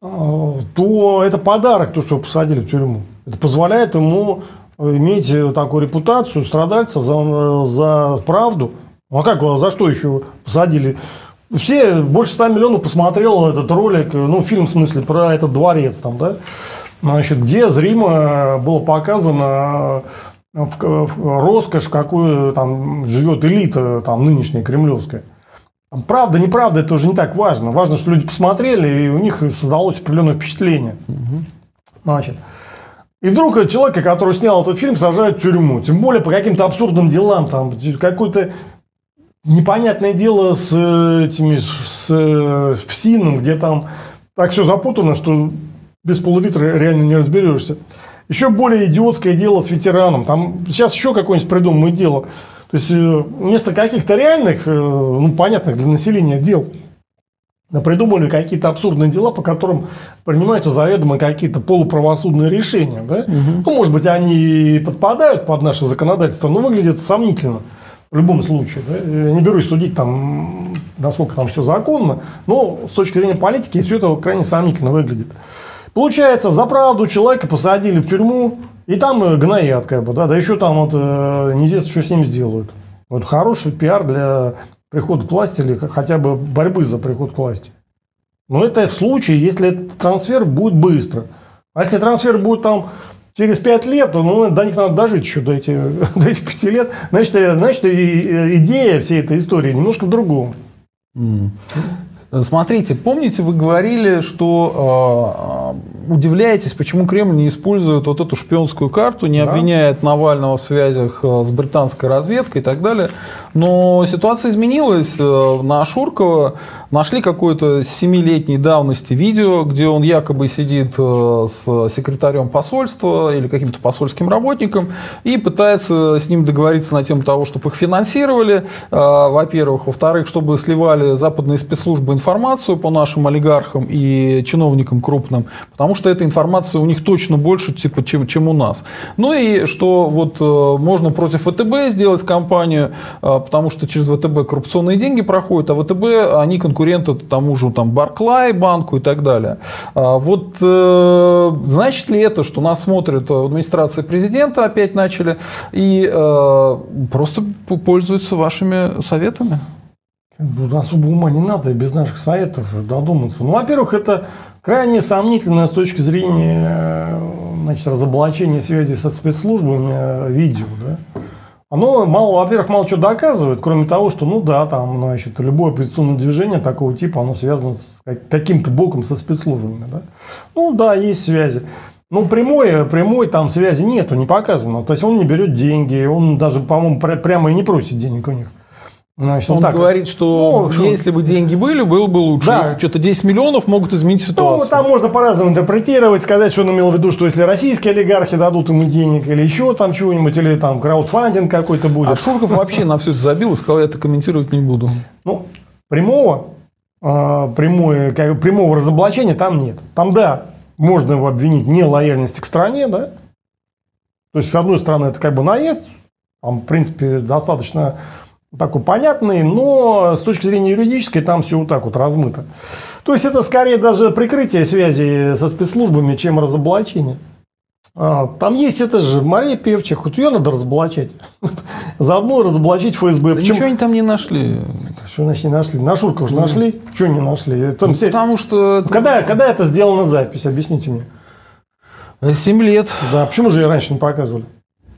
э, то это подарок, то, что его посадили в тюрьму. Это позволяет ему иметь такую репутацию страдальца за, за правду, ну а как, за что еще посадили? Все, больше 100 миллионов посмотрел этот ролик, ну, фильм в смысле, про этот дворец там, да, значит, где зримо было показано в, в роскошь, какую там живет элита там нынешняя кремлевская. Правда, неправда, это уже не так важно. Важно, что люди посмотрели, и у них создалось определенное впечатление. Угу. Значит, и вдруг человека, который снял этот фильм, сажают в тюрьму. Тем более по каким-то абсурдным делам. Там какой-то непонятное дело с этими, с ФСИНом, где там так все запутано, что без пол-литра реально не разберешься. Еще более идиотское дело с ветераном. Там сейчас еще какое-нибудь придумают дело. То есть, э, вместо каких-то реальных, э, ну, понятных для населения дел, придумали какие-то абсурдные дела, по которым принимаются заведомо какие-то полуправосудные решения. Да? Угу. Ну, может быть, они подпадают под наше законодательство, но выглядят сомнительно. В любом случае. Да? Не берусь судить, там, насколько там все законно, но с точки зрения политики все это крайне сомнительно выглядит. Получается, за правду человека посадили в тюрьму, и там гноят, как бы, да, да еще там вот, э, неизвестно, что с ним сделают. Вот хороший пиар для прихода к власти или хотя бы борьбы за приход к власти. Но это в случае, если этот трансфер будет быстро. А если трансфер будет там через 5 лет, то ну, до них надо дожить еще до этих, до этих 5 лет. Значит, значит, идея всей этой истории немножко в другом. Mm. Смотрите, помните, вы говорили, что э, удивляетесь, почему Кремль не использует вот эту шпионскую карту, не да. обвиняет Навального в связях э, с британской разведкой и так далее. Но ситуация изменилась. Э, на Шуркова нашли какое-то семилетней давности видео, где он якобы сидит э, с секретарем посольства или каким-то посольским работником и пытается с ним договориться на тему того, чтобы их финансировали, во-первых. Во-вторых, чтобы сливали западные спецслужбы информацию по нашим олигархам и чиновникам крупным, потому что эта информация у них точно больше, типа, чем, чем у нас. Ну и что вот можно против ВТБ сделать кампанию, потому что через ВТБ коррупционные деньги проходят, а ВТБ, они конкуренты тому же там Барклай банку и так далее. А вот э, значит ли это, что нас смотрят в администрации президента опять начали и э, просто пользуются вашими советами? Ну, особо ума не надо без наших советов додуматься. Ну, во-первых, это крайне сомнительное с точки зрения э, значит, разоблачения связи со спецслужбами э, видео. Да? Оно, мало, во-первых, мало что доказывает, кроме того, что, ну да, там, значит, любое оппозиционное движение такого типа, оно связано с каким-то боком со спецслужбами. Да? Ну да, есть связи. Ну, прямой, прямой там связи нету, не показано. То есть он не берет деньги, он даже, по-моему, прямо и не просит денег у них. Значит, он, он так, говорит, что ну, если бы деньги были, было бы лучше. Да. Что-то 10 миллионов могут изменить ситуацию. Ну, там можно по-разному интерпретировать, сказать, что он имел в виду, что если российские олигархи дадут ему денег, или еще там чего-нибудь, или там краудфандинг какой-то будет. А Шурков вообще на все это забил и сказал, я это комментировать не буду. Ну, прямого, а, прямое, прямого разоблачения там нет. Там, да, можно его обвинить в нелояльности к стране, да. То есть, с одной стороны, это как бы наезд, там, в принципе, достаточно такой понятный, но с точки зрения юридической там все вот так вот размыто. То есть это скорее даже прикрытие связи со спецслужбами, чем разоблачение. А, там есть это же Мария Певчих, вот ее надо разоблачать. Заодно разоблачить ФСБ. Да Почему? Ничего они там не нашли. Что значит не нашли? На Шурков же нашли? Что не нашли? Там ну, все... Потому что... Когда, когда это сделана запись? Объясните мне. Семь лет. Да, почему же ее раньше не показывали?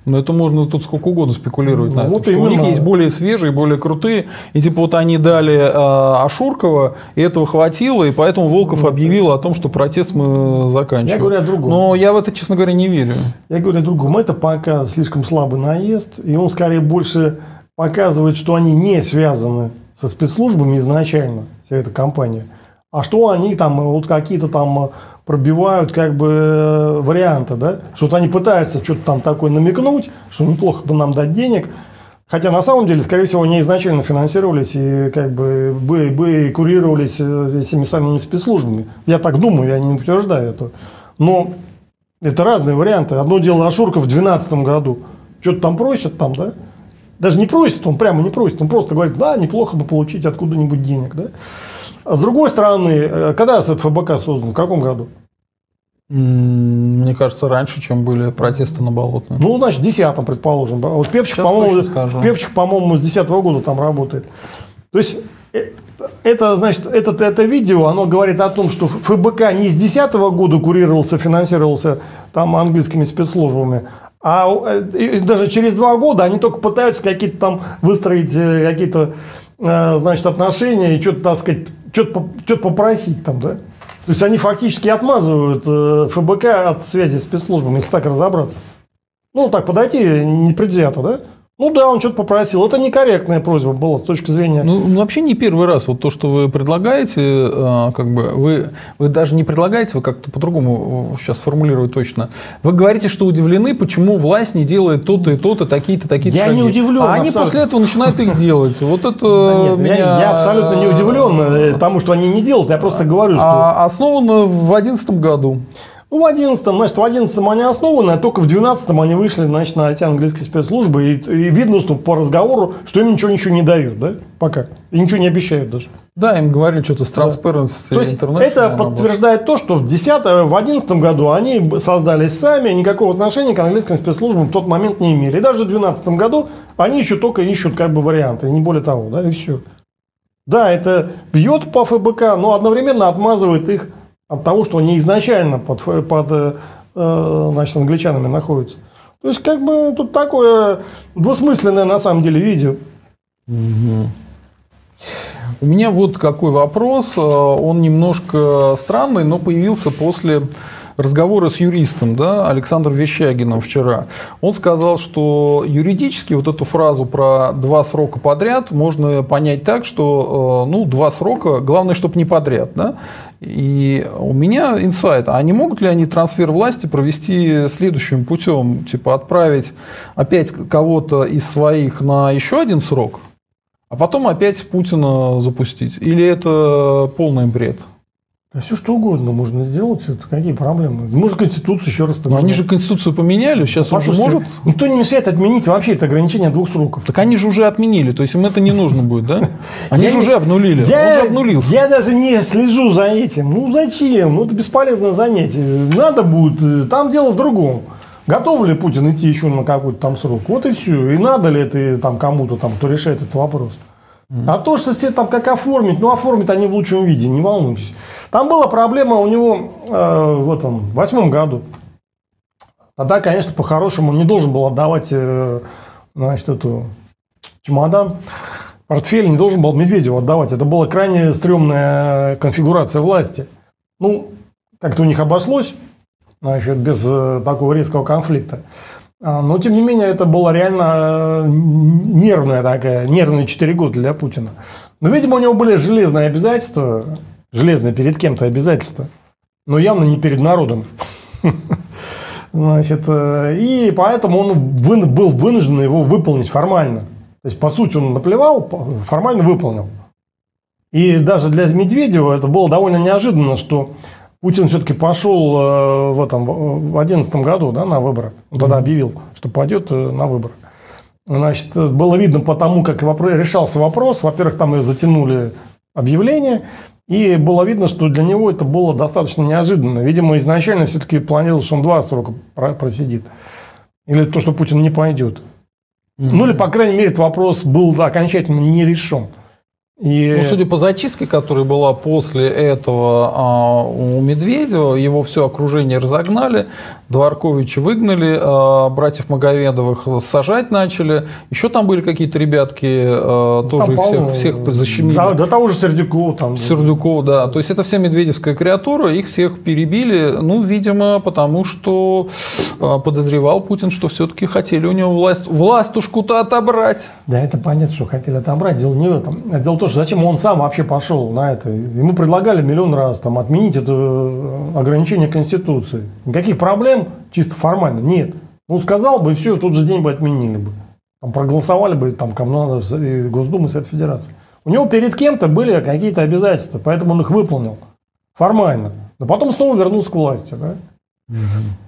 Но это можно тут сколько угодно спекулировать ну, на вот это. У них есть более свежие, более крутые. И типа вот они дали э, Ашуркова, и этого хватило, и поэтому Волков ну, объявил о том, что протест мы заканчиваем. Я говорю о другом. Но я в это, честно говоря, не верю. Я говорю о другом. Это пока слишком слабый наезд, и он скорее больше показывает, что они не связаны со спецслужбами изначально, вся эта компания. А что они там, вот какие-то там пробивают как бы э, варианты, да, что вот они пытаются что-то там такое намекнуть, что неплохо бы нам дать денег, хотя на самом деле, скорее всего, они изначально финансировались и как бы бы, бы курировались э, этими самыми спецслужбами. Я так думаю, я не утверждаю это. Но это разные варианты. Одно дело Ашурка в 2012 году. Что-то там просят там, да? Даже не просит, он прямо не просит. Он просто говорит, да, неплохо бы получить откуда-нибудь денег, да? А с другой стороны, э, когда СФБК создан? В каком году? Мне кажется, раньше, чем были протесты на Болотной. Ну, значит, в 10 предположим. Вот Певчих, по-моему, Певчих, по-моему, с 10 -го года там работает. То есть, э, это, значит, это, это видео, оно говорит о том, что ФБК не с 10 -го года курировался, финансировался там английскими спецслужбами, а э, даже через два года они только пытаются какие-то там выстроить какие-то, значит, отношения и что-то, так сказать, что-то, что попросить там, да? То есть они фактически отмазывают э, ФБК от связи с спецслужбами, если так разобраться. Ну, так подойти непредвзято, да? Ну да, он что-то попросил. Это некорректная просьба была с точки зрения... Ну, ну, вообще не первый раз. Вот то, что вы предлагаете, э, как бы вы, вы даже не предлагаете, вы как-то по-другому сейчас формулировать точно. Вы говорите, что удивлены, почему власть не делает то-то и то-то, такие-то, такие-то Я шаги. не удивлен. А они абсолютно. после этого начинают их делать. Вот это меня... я, абсолютно не удивлен э, тому, что они не делают. Я просто говорю, что... А основано в 2011 году. Ну, в 11 значит, в 11 они основаны, а только в 12 они вышли, значит, на эти английские спецслужбы, и, и видно, что по разговору, что им ничего ничего не дают, да, пока, и ничего не обещают даже. Да, им говорили что-то с Transparency То есть это подтверждает то, что в 10 в 11 году они создались сами, никакого отношения к английским спецслужбам в тот момент не имели. И даже в 12 году они еще только ищут как бы варианты, не более того, да, и все. Да, это бьет по ФБК, но одновременно отмазывает их от того, что они изначально под, под э, э, значит, англичанами находятся. То есть, как бы тут такое двусмысленное на самом деле видео. У меня вот какой вопрос. Э, Он немножко странный, но появился после разговора с юристом, да, Александром Вещагиным вчера. Он сказал, что юридически вот эту фразу про два срока подряд можно понять так, что ну, два срока, главное, чтобы не подряд. Да? И у меня инсайт, а не могут ли они трансфер власти провести следующим путем? Типа отправить опять кого-то из своих на еще один срок, а потом опять Путина запустить? Или это полный бред? Да все что угодно можно сделать, это какие проблемы? Можно Конституцию еще раз Но поменять. они же Конституцию поменяли, сейчас он же Послушайте, может. Никто не мешает отменить вообще это ограничение двух сроков. Так они же уже отменили, то есть им это не нужно будет, да? Они Я же уже обнулили, он же обнулился. я даже не слежу за этим. Ну зачем? Ну это бесполезное занятие. Надо будет. э, Там дело в другом. Готов ли Путин идти еще на какой-то там срок? Вот и все. И надо ли это там кому-то там, кто решает этот вопрос? А то, что все там как оформить, ну оформят они в лучшем виде, не волнуйтесь. Там была проблема у него э, в этом восьмом году. Тогда, конечно, по-хорошему он не должен был отдавать, э, значит, эту чемодан. Портфель не должен был Медведеву отдавать. Это была крайне стрёмная конфигурация власти. Ну, как-то у них обошлось, значит, без э, такого резкого конфликта. А, Но, тем не менее, это была реально э, нервная такая, нервные 4 года для Путина. Но, видимо, у него были железные обязательства, железные перед кем-то обязательства, но явно не перед народом. Значит, э, и поэтому он вын- был вынужден его выполнить формально. То есть, по сути, он наплевал, формально выполнил. И даже для Медведева это было довольно неожиданно, что Путин все-таки пошел э, в этом в 2011 году да, на выборы. Он тогда объявил, что пойдет э, на выборы. Значит, э, было видно по тому, как решался вопрос. Во-первых, там затянули объявление. И было видно, что для него это было достаточно неожиданно. Видимо, изначально все-таки планировал, что он два срока про- просидит. Или то, что Путин не пойдет. Ну, или, по крайней мере, этот вопрос был да, окончательно не решен. И... Ну, судя по зачистке, которая была после этого а, у Медведева, его все окружение разогнали, Дворковича выгнали, а, братьев Маговедовых сажать начали. Еще там были какие-то ребятки, а, тоже Ну, Там их всех, всех защемили. Да, до того же Сердюкова там. Сердюкова, да. То есть это вся медведевская креатура, их всех перебили, ну, видимо, потому что а, подозревал Путин, что все-таки хотели у него власть, властушку-то отобрать. Да, это понятно, что хотели отобрать. Дело не в этом. А Дело в том, что зачем он сам вообще пошел на это. Ему предлагали миллион раз там, отменить это э, ограничение Конституции. Никаких проблем чисто формально нет. Он сказал бы, и все, в тот же день бы отменили бы. Там проголосовали бы, там, кому надо, и Госдума, и Совет Федерации. У него перед кем-то были какие-то обязательства, поэтому он их выполнил формально. Но потом снова вернулся к власти. Да?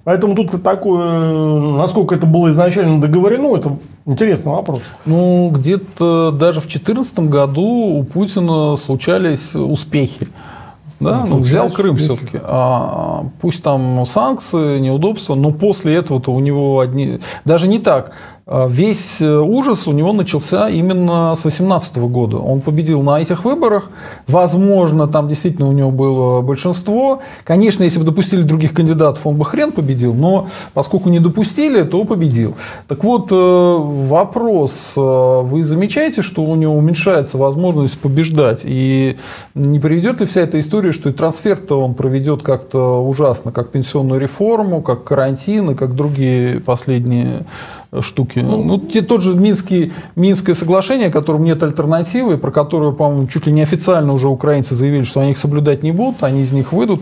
Поэтому тут такое, насколько это было изначально договорено, это интересный вопрос. Ну, где-то даже в 2014 году у Путина случались успехи. Да, Ну, ну, взял Крым все-таки. А, пусть там санкции, неудобства, но после этого-то у него одни... Даже не так. А, Весь э, ужас у него начался именно с 2018 года. Он победил на этих выборах. Возможно, там действительно у него было большинство. Конечно, если бы допустили других кандидатов, он бы хрен победил. Но поскольку не допустили, то победил. Так вот, э, вопрос. Э, Вы замечаете, что у него уменьшается возможность побеждать? И не приведет ли вся эта история, что и трансфер-то он проведет как-то ужасно, как пенсионную реформу, как карантин и как другие последние штуки. Ну, ну те, тот же Минский, Минское соглашение, которому нет альтернативы, про которое, по-моему, чуть ли не официально уже украинцы заявили, что они их соблюдать не будут, они из них выйдут.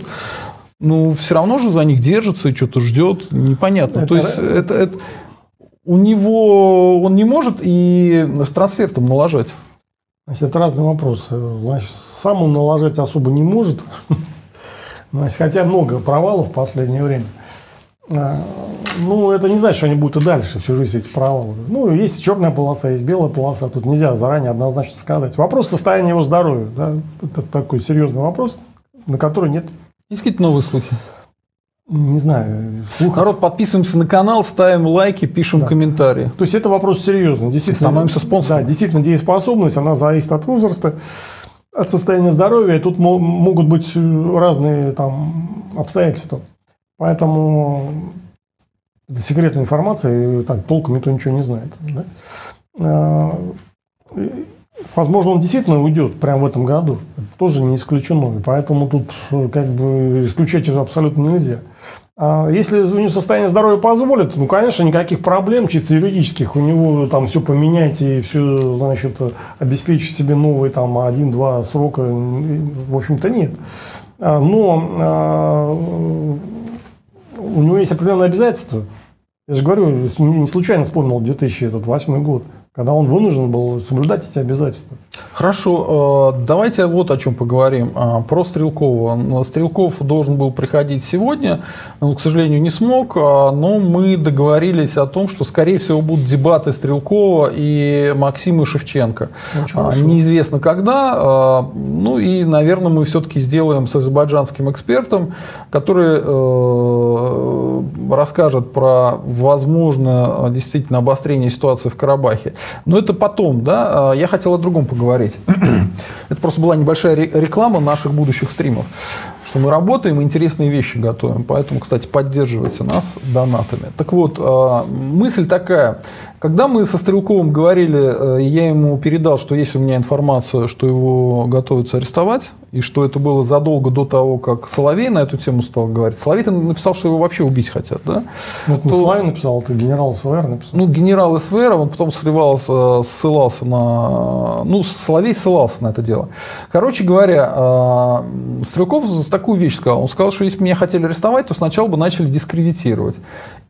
Ну, все равно же за них держится и что-то ждет, непонятно. Это... То есть это, это, у него он не может и с трансфертом налажать. Значит, это разный вопрос. Значит, сам он налажать особо не может. Значит, хотя много провалов в последнее время. А, ну, это не значит, что они будут и дальше всю жизнь эти провалы. Ну, есть черная полоса, есть белая полоса. Тут нельзя заранее однозначно сказать. Вопрос состояния его здоровья. Да? Это такой серьезный вопрос, на который нет. Есть какие-то новые слухи? Не знаю. Слухов. Народ, подписываемся на канал, ставим лайки, пишем да. комментарии. То есть это вопрос серьезный. Действительно, становимся спонсором. Да, действительно, дееспособность, она зависит от возраста, от состояния здоровья. И тут могут быть разные там обстоятельства. Поэтому это секретная информация, и так толком никто ничего не знает. Да? А, возможно, он действительно уйдет прямо в этом году. Это тоже не исключено. И поэтому тут как бы исключать это абсолютно нельзя. А если у него состояние здоровья позволит, ну, конечно, никаких проблем чисто юридических. У него там все поменять и все, значит, обеспечить себе новый там один-два срока, в общем-то, нет. А, но а, у него есть определенные обязательства. Я же говорю, не случайно вспомнил 2008 год когда он вынужден был соблюдать эти обязательства. Хорошо, э, давайте вот о чем поговорим. А, про Стрелкова. Стрелков должен был приходить сегодня, он, к сожалению, не смог, а, но мы договорились о том, что, скорее всего, будут дебаты Стрелкова и Максима Шевченко. Очень Неизвестно когда, ну и, наверное, мы все-таки сделаем с азербайджанским экспертом, который э, расскажет про возможное действительно обострение ситуации в Карабахе. Но это потом, да. А, я хотел о другом поговорить. это просто была небольшая реклама наших будущих стримов что мы работаем, интересные вещи готовим. Поэтому, кстати, поддерживайте нас донатами. Так вот, а, мысль такая. Когда мы со Стрелковым говорили, э, я ему передал, что есть у меня информация, что его готовятся арестовать, и что это было задолго до того, как Соловей на эту тему стал говорить. Соловей написал, что его вообще убить хотят, да? Ну, это не Соловей написал, это генерал СВР написал. Ну, генерал СВР, он потом срывался, ссылался на... Ну, Соловей ссылался на это дело. Короче говоря, э, Стрелков такую вещь сказал. Он сказал, что если бы меня хотели арестовать, то сначала бы начали дискредитировать.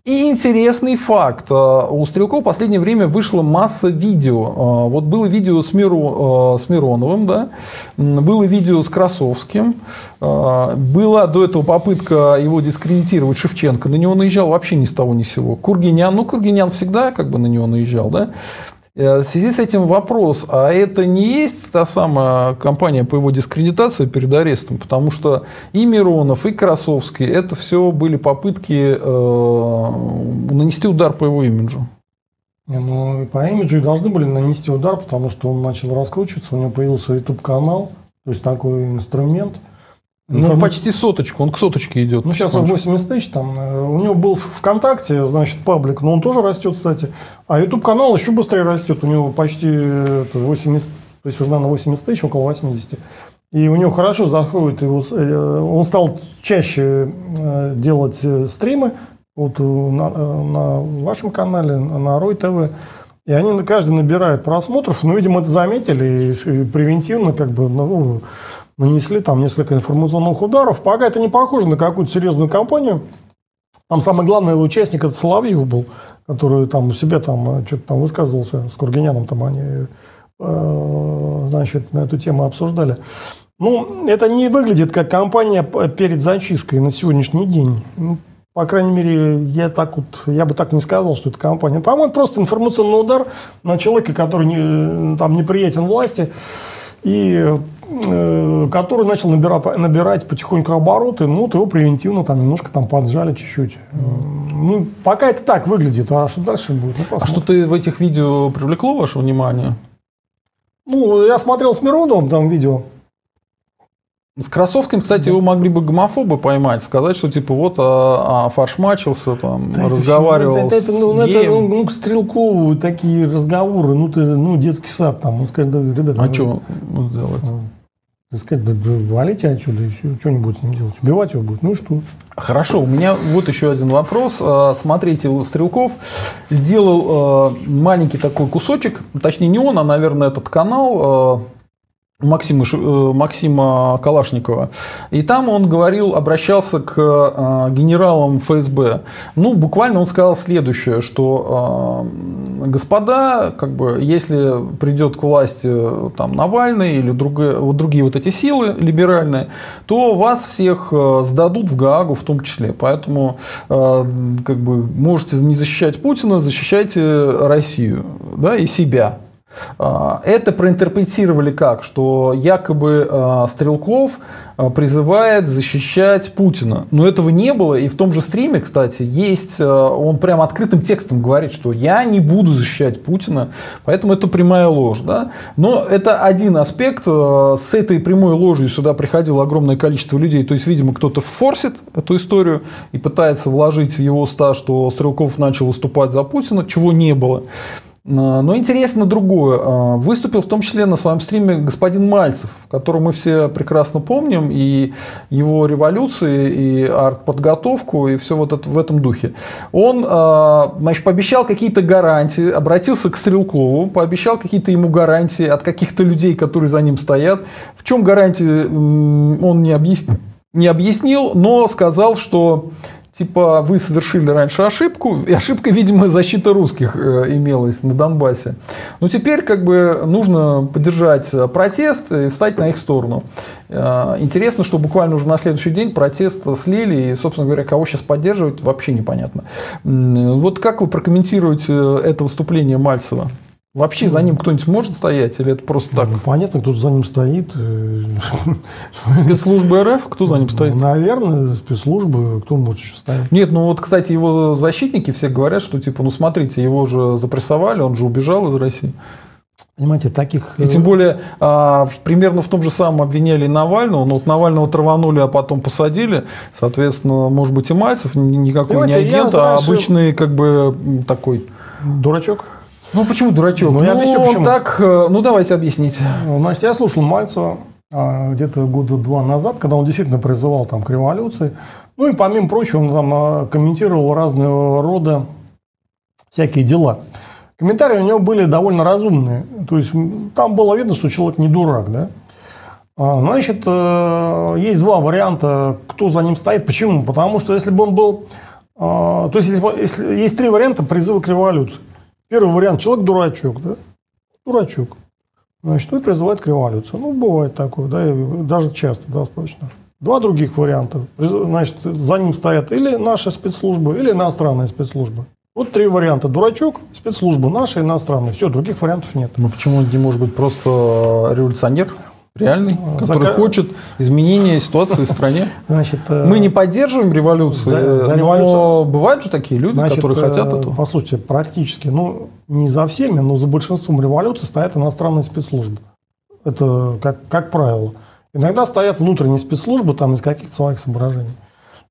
И интересный факт. Э, у Стрелкова в последнее время вышла масса видео. Э, вот было видео с, Миру, э, с Мироновым, да? было видео с Красовским. Была до этого попытка его дискредитировать Шевченко. На него наезжал вообще ни с того ни с сего. Кургинян, ну Кургинян всегда как бы на него наезжал, да? Э, в связи с этим вопрос, а это не есть та самая компания по его дискредитации перед арестом? Потому что и Миронов, и Красовский, это все были попытки э, нанести удар по его имиджу. Не, ну, по имиджу и должны были нанести удар, потому что он начал раскручиваться, у него появился YouTube-канал, то есть такой инструмент – ну, Информ... почти соточку, он к соточке идет. Ну, сейчас он 80 тысяч, там, э, у него был ВКонтакте, значит, паблик, но он тоже растет, кстати. А YouTube-канал еще быстрее растет, у него почти 80, то есть уже на 80 тысяч, около 80. И у него хорошо заходит, его, э, он стал чаще э, делать стримы, вот на, на вашем канале, на Рой ТВ. И они каждый набирает просмотров, но, видимо, это заметили и превентивно как бы ну, нанесли там несколько информационных ударов. Пока это не похоже на какую-то серьезную кампанию. Там самый главный участник это Соловьев был, который там у себя там э, что-то там высказывался с Кургиняном, там они э, значит, на эту тему обсуждали. Ну, это не выглядит как кампания перед зачисткой на сегодняшний день. По крайней мере, я, так вот, я бы так не сказал, что это компания. По-моему, просто информационный удар на человека, который не, там неприятен власти и э, который начал набирать, набирать потихоньку обороты, ну, вот его превентивно там немножко там поджали чуть-чуть. Ну, пока это так выглядит, а что дальше будет? Ну, а что ты в этих видео привлекло ваше внимание? Ну, я смотрел с Мироновым там видео. С Красовским, кстати, да. его могли бы гомофобы поймать, сказать, что типа вот а, а фаршмачился, там, да разговаривал это, это, ну, это, ну, ну, к Стрелкову такие разговоры, ну, ты, ну, детский сад там, он скажет, да, ребята... А ну, что он сделает? сказать, да, валите отсюда, и все, что-нибудь с ним делать, убивать его будет, ну и что? Хорошо, у меня вот еще один вопрос. А, смотрите, Стрелков сделал а, маленький такой кусочек, точнее не он, а, наверное, этот канал, а, Максима, э, Максима Калашникова. И там он говорил, обращался к э, генералам ФСБ. Ну, буквально он сказал следующее, что э, господа, как бы, если придет к власти там, Навальный или другие вот другие вот эти силы либеральные, то вас всех сдадут в Гаагу в том числе. Поэтому как бы, можете не защищать Путина, защищайте Россию да, и себя. А, это проинтерпретировали как, что якобы а, Стрелков а, призывает защищать Путина. Но этого не было, и в том же стриме, кстати, есть, он прям открытым текстом говорит, что я не буду защищать Путина, поэтому это прямая ложь. Да? Но это один аспект, с этой прямой ложью сюда приходило огромное количество людей, то есть, видимо, кто-то форсит эту историю и пытается вложить в его уста, что Стрелков начал выступать за Путина, чего не было. А, но интересно другое. А, выступил в том числе на своем стриме господин Мальцев, которого мы все прекрасно помним, и его революции, и арт-подготовку, и все вот это в этом духе. Он а, значит, пообещал какие-то гарантии, обратился к Стрелкову, пообещал какие-то ему гарантии от каких-то людей, которые за ним стоят. В чем гарантии он не объяснил, не объяснил но сказал, что типа вы совершили раньше ошибку, и ошибка, видимо, защита русских э, имелась на Донбассе. Но теперь как бы нужно поддержать протест и встать на их сторону. Э, интересно, что буквально уже на следующий день протест слили, и, собственно говоря, кого сейчас поддерживать, вообще непонятно. Вот как вы прокомментируете это выступление Мальцева? Вообще за ним кто-нибудь может стоять или это просто так? Ну, понятно, кто за ним стоит. Спецслужбы РФ? Кто за ним стоит? Ну, наверное, спецслужбы. Кто может еще стоять? Нет, ну вот, кстати, его защитники все говорят, что типа, ну смотрите, его же запрессовали, он же убежал из России. Понимаете, таких... И тем более, а, примерно в том же самом обвиняли Навального, но вот Навального траванули, а потом посадили. Соответственно, может быть, и Мальцев никакой Понимаете, не агент, а обычный как бы такой... Дурачок? Ну почему дурачок? Ну, я ну объясню, почему. так, э, ну давайте объясните. Значит, я слушал Мальцева а, где-то года два назад, когда он действительно призывал там к революции. Ну и помимо прочего, он там а, комментировал разного рода всякие дела. Комментарии у него были довольно разумные. То есть там было видно, что человек не дурак, да. А, значит, э, есть два варианта, кто за ним стоит. Почему? Потому что если бы он был... То есть, если, если есть три варианта призыва к революции. Первый вариант, человек дурачок, да? Дурачок. Значит, он призывает к революции. Ну, бывает такое, да, и даже часто достаточно. Два других варианта. Значит, за ним стоят или наши спецслужбы, или иностранные спецслужбы. Вот три варианта. Дурачок, спецслужбы наши, иностранные. Все, других вариантов нет. Ну почему он не может быть просто революционер? Реальный, который Зака... хочет изменения ситуации в стране. Значит, э, Мы не поддерживаем революцию, за, за революцию... но бывают же такие люди, Значит, которые хотят э, этого. Послушайте, практически, ну, не за всеми, но за большинством революций стоят иностранные спецслужбы. Это как, как правило. Иногда стоят внутренние спецслужбы там из каких-то своих соображений.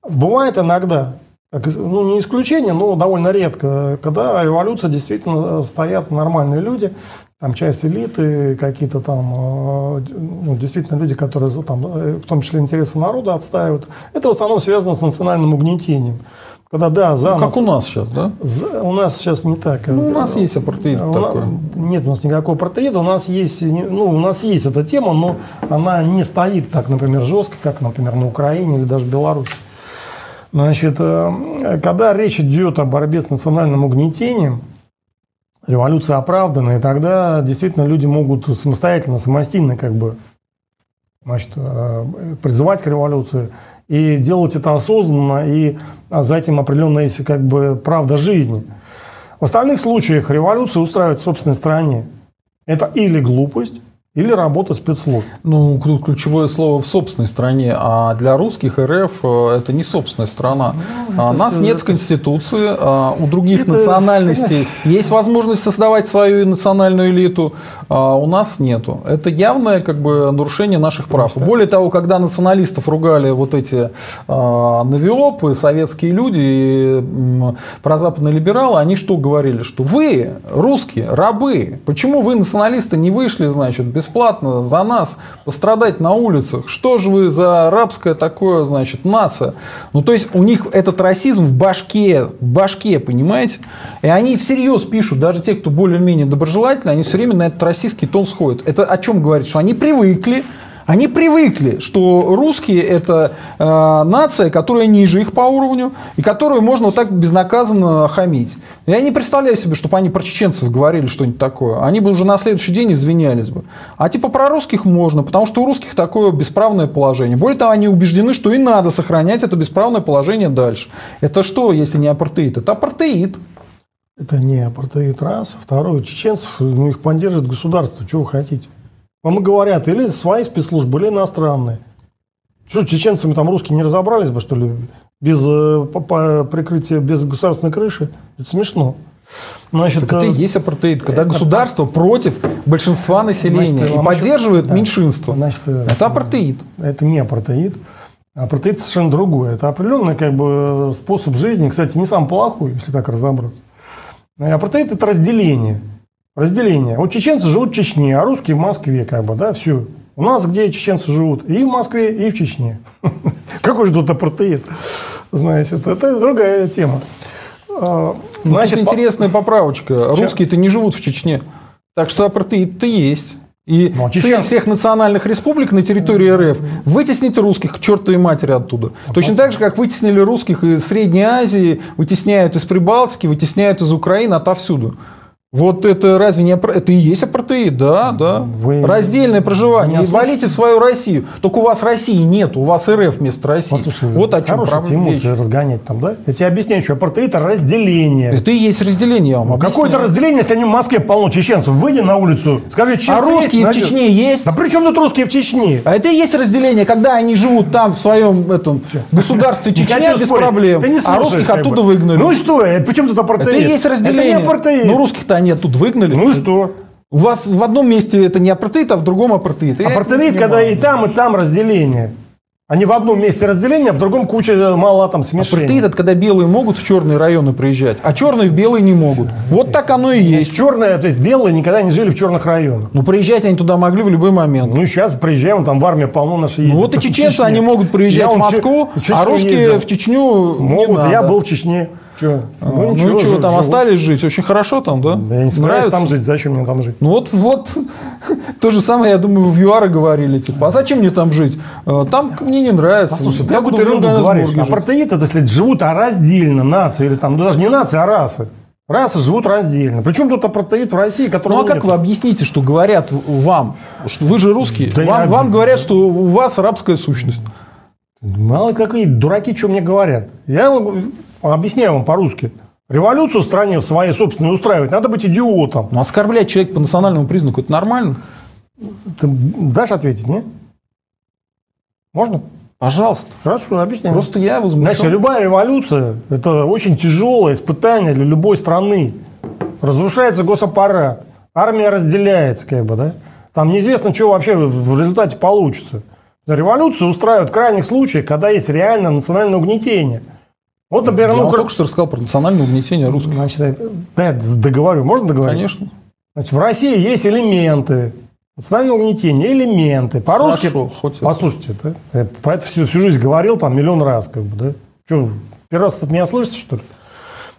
Бывает иногда, ну не исключение, но довольно редко, когда революция действительно стоят нормальные люди, там часть элиты, какие-то там, э, ну, действительно люди, которые там, э, в том числе интересы народа отстаивают. Это в основном связано с национальным угнетением. Когда, да, за ну, как у нас сейчас, да? За, у нас сейчас не так. Ну, у нас есть апартеид у такой. Нет, у нас никакого апартеида. У нас есть, ну, у нас есть эта тема, но она не стоит так, например, жестко, как, например, на Украине или даже в Беларуси. Значит, э, когда речь идет о борьбе с национальным угнетением, революция оправдана, и тогда действительно люди могут самостоятельно, самостийно как бы значит, э, призывать к революции и делать это осознанно, и за этим определенно есть как бы правда жизни. В остальных случаях революция устраивает в собственной стране. Это или глупость, или работа спецслужб. Ну, тут ключевое слово в собственной стране, а для русских РФ э, это не собственная страна. Ну, а, Нас нет в Конституции, а у других это... национальностей есть возможность создавать свою национальную элиту, а у нас нету. Это явное как бы нарушение наших прав. Более того, когда националистов ругали вот эти а, навиопы, советские люди, прозападные либералы, они что говорили? Что вы, русские, рабы, почему вы, националисты, не вышли, значит, без бесплатно за нас пострадать на улицах. Что же вы за арабское такое, значит, нация? Ну, то есть у них этот расизм в башке, в башке, понимаете? И они всерьез пишут, даже те, кто более-менее доброжелательны, они все время на этот российский тон сходят. Это о чем говорит? Что они привыкли, они привыкли, что русские это э, нация, которая ниже их по уровню, и которую можно вот так безнаказанно хамить. Я не представляю себе, чтобы они про чеченцев говорили что-нибудь такое. Они бы уже на следующий день извинялись бы. А типа про русских можно, потому что у русских такое бесправное положение. Более того, они убеждены, что и надо сохранять это бесправное положение дальше. Это что, если не апартеид? Это апартеид. Это не апартеид раз. Второе, чеченцев, ну, их поддерживает государство. Чего вы хотите? Вам говорят, или свои спецслужбы, или иностранные. Что, чеченцами там русские не разобрались бы, что ли, без э, прикрытия, без государственной крыши? Это смешно. Значит, так это и есть апартеид, когда это государство против большинства населения значит, и поддерживает да, меньшинство. Значит, э, это апартеид. Это не апартеид. Апартеид совершенно другое. Это определенный как бы, способ жизни, кстати, не самый плохой, если так разобраться. Апартеид – это разделение – разделение. Вот чеченцы живут в Чечне, а русские в Москве, как бы, да, все. У нас где чеченцы живут? И в Москве, и в Чечне. Какой же тут апартеид? Значит, это другая тема. А, ну, значит, интересная поправочка. Русские-то не живут в Чечне. Так что апартеид-то есть. И ну, а цель всех национальных республик на территории РФ вытеснить русских к чертовой матери оттуда. А Точно так же, как вытеснили русских из Средней Азии, вытесняют из Прибалтики, вытесняют из Украины отовсюду. Вот это разве не это и есть апартеид, да, да. Вы Раздельное проживание. Не валите в свою Россию. Только у вас России нет, у вас РФ вместо России. Послушай, вот о чем проблема. эмоции разгонять там, да? Я тебе объясняю, что апартеид это разделение. Это и есть разделение, я вам Какое-то разделение, если они в Москве полно чеченцев. Выйди на улицу, скажи, чеченцы А русские есть, в Чечне есть? Да при чем тут русские в Чечне? А это и есть разделение, когда они живут там в своем этом государстве Чечня без проблем, а русских оттуда выгнали. Ну что? При чем тут апартеид? Это и есть разделение. Это не апартеид. Ну русских-то они оттуда выгнали. Ну и что? У вас в одном месте это не апартеид, а в другом апартеид. Апартеид, когда и там, и там разделение. Они в одном месте разделения, а в другом куча э, мало там смешений. Апартеид – это когда белые могут в черные районы приезжать, а черные в белые не могут. Вот так оно и есть. Черные, то есть белые никогда не жили в черных районах. Ну, приезжать они туда могли в любой момент. Ну, сейчас приезжаем, там в армии полно наши ездят. Ну, вот и чеченцы, они могут приезжать в Москву, а русские ездил. в Чечню Могут, я был в Чечне. Че? А, ну, ничего, ну что, там живу. остались жить? Очень хорошо там, да? Да я не собираюсь там жить. Зачем мне там жить? Ну вот, вот. То же самое, я думаю, в ЮАРе говорили. Типа, а зачем мне там жить? А, там мне не нравится. Послушай, ты какую-то ерунду говоришь. Апартеид это, если живут раздельно, нации, или там, ну, даже не нации, а расы. Расы живут раздельно. Причем тут апартеид в России, который. Ну а как нет? вы объясните, что говорят вам? Что вы же русские. Да вам, я... вам говорят, что у вас арабская сущность. Мало какие дураки, что мне говорят. Я объясняю вам по-русски. Революцию в стране своей собственной устраивать, надо быть идиотом. Но оскорблять человека по национальному признаку, это нормально? Ты дашь ответить, не? Можно? Пожалуйста. Хорошо, объясняю. Просто я возмущен. Значит, любая революция – это очень тяжелое испытание для любой страны. Разрушается госаппарат, армия разделяется, как бы, да? Там неизвестно, что вообще в результате получится. Революцию устраивают в крайних случаях, когда есть реально национальное угнетение – вот, например, я ну, только что рассказал про национальное угнетение русских. Значит, да, я договорю. Можно договорить? Конечно. Значит, в России есть элементы национального угнетения, элементы. По-русски, хоть послушайте, да? я про это всю, всю жизнь говорил там миллион раз, как бы, да? Что, первый раз от меня слышите, что ли?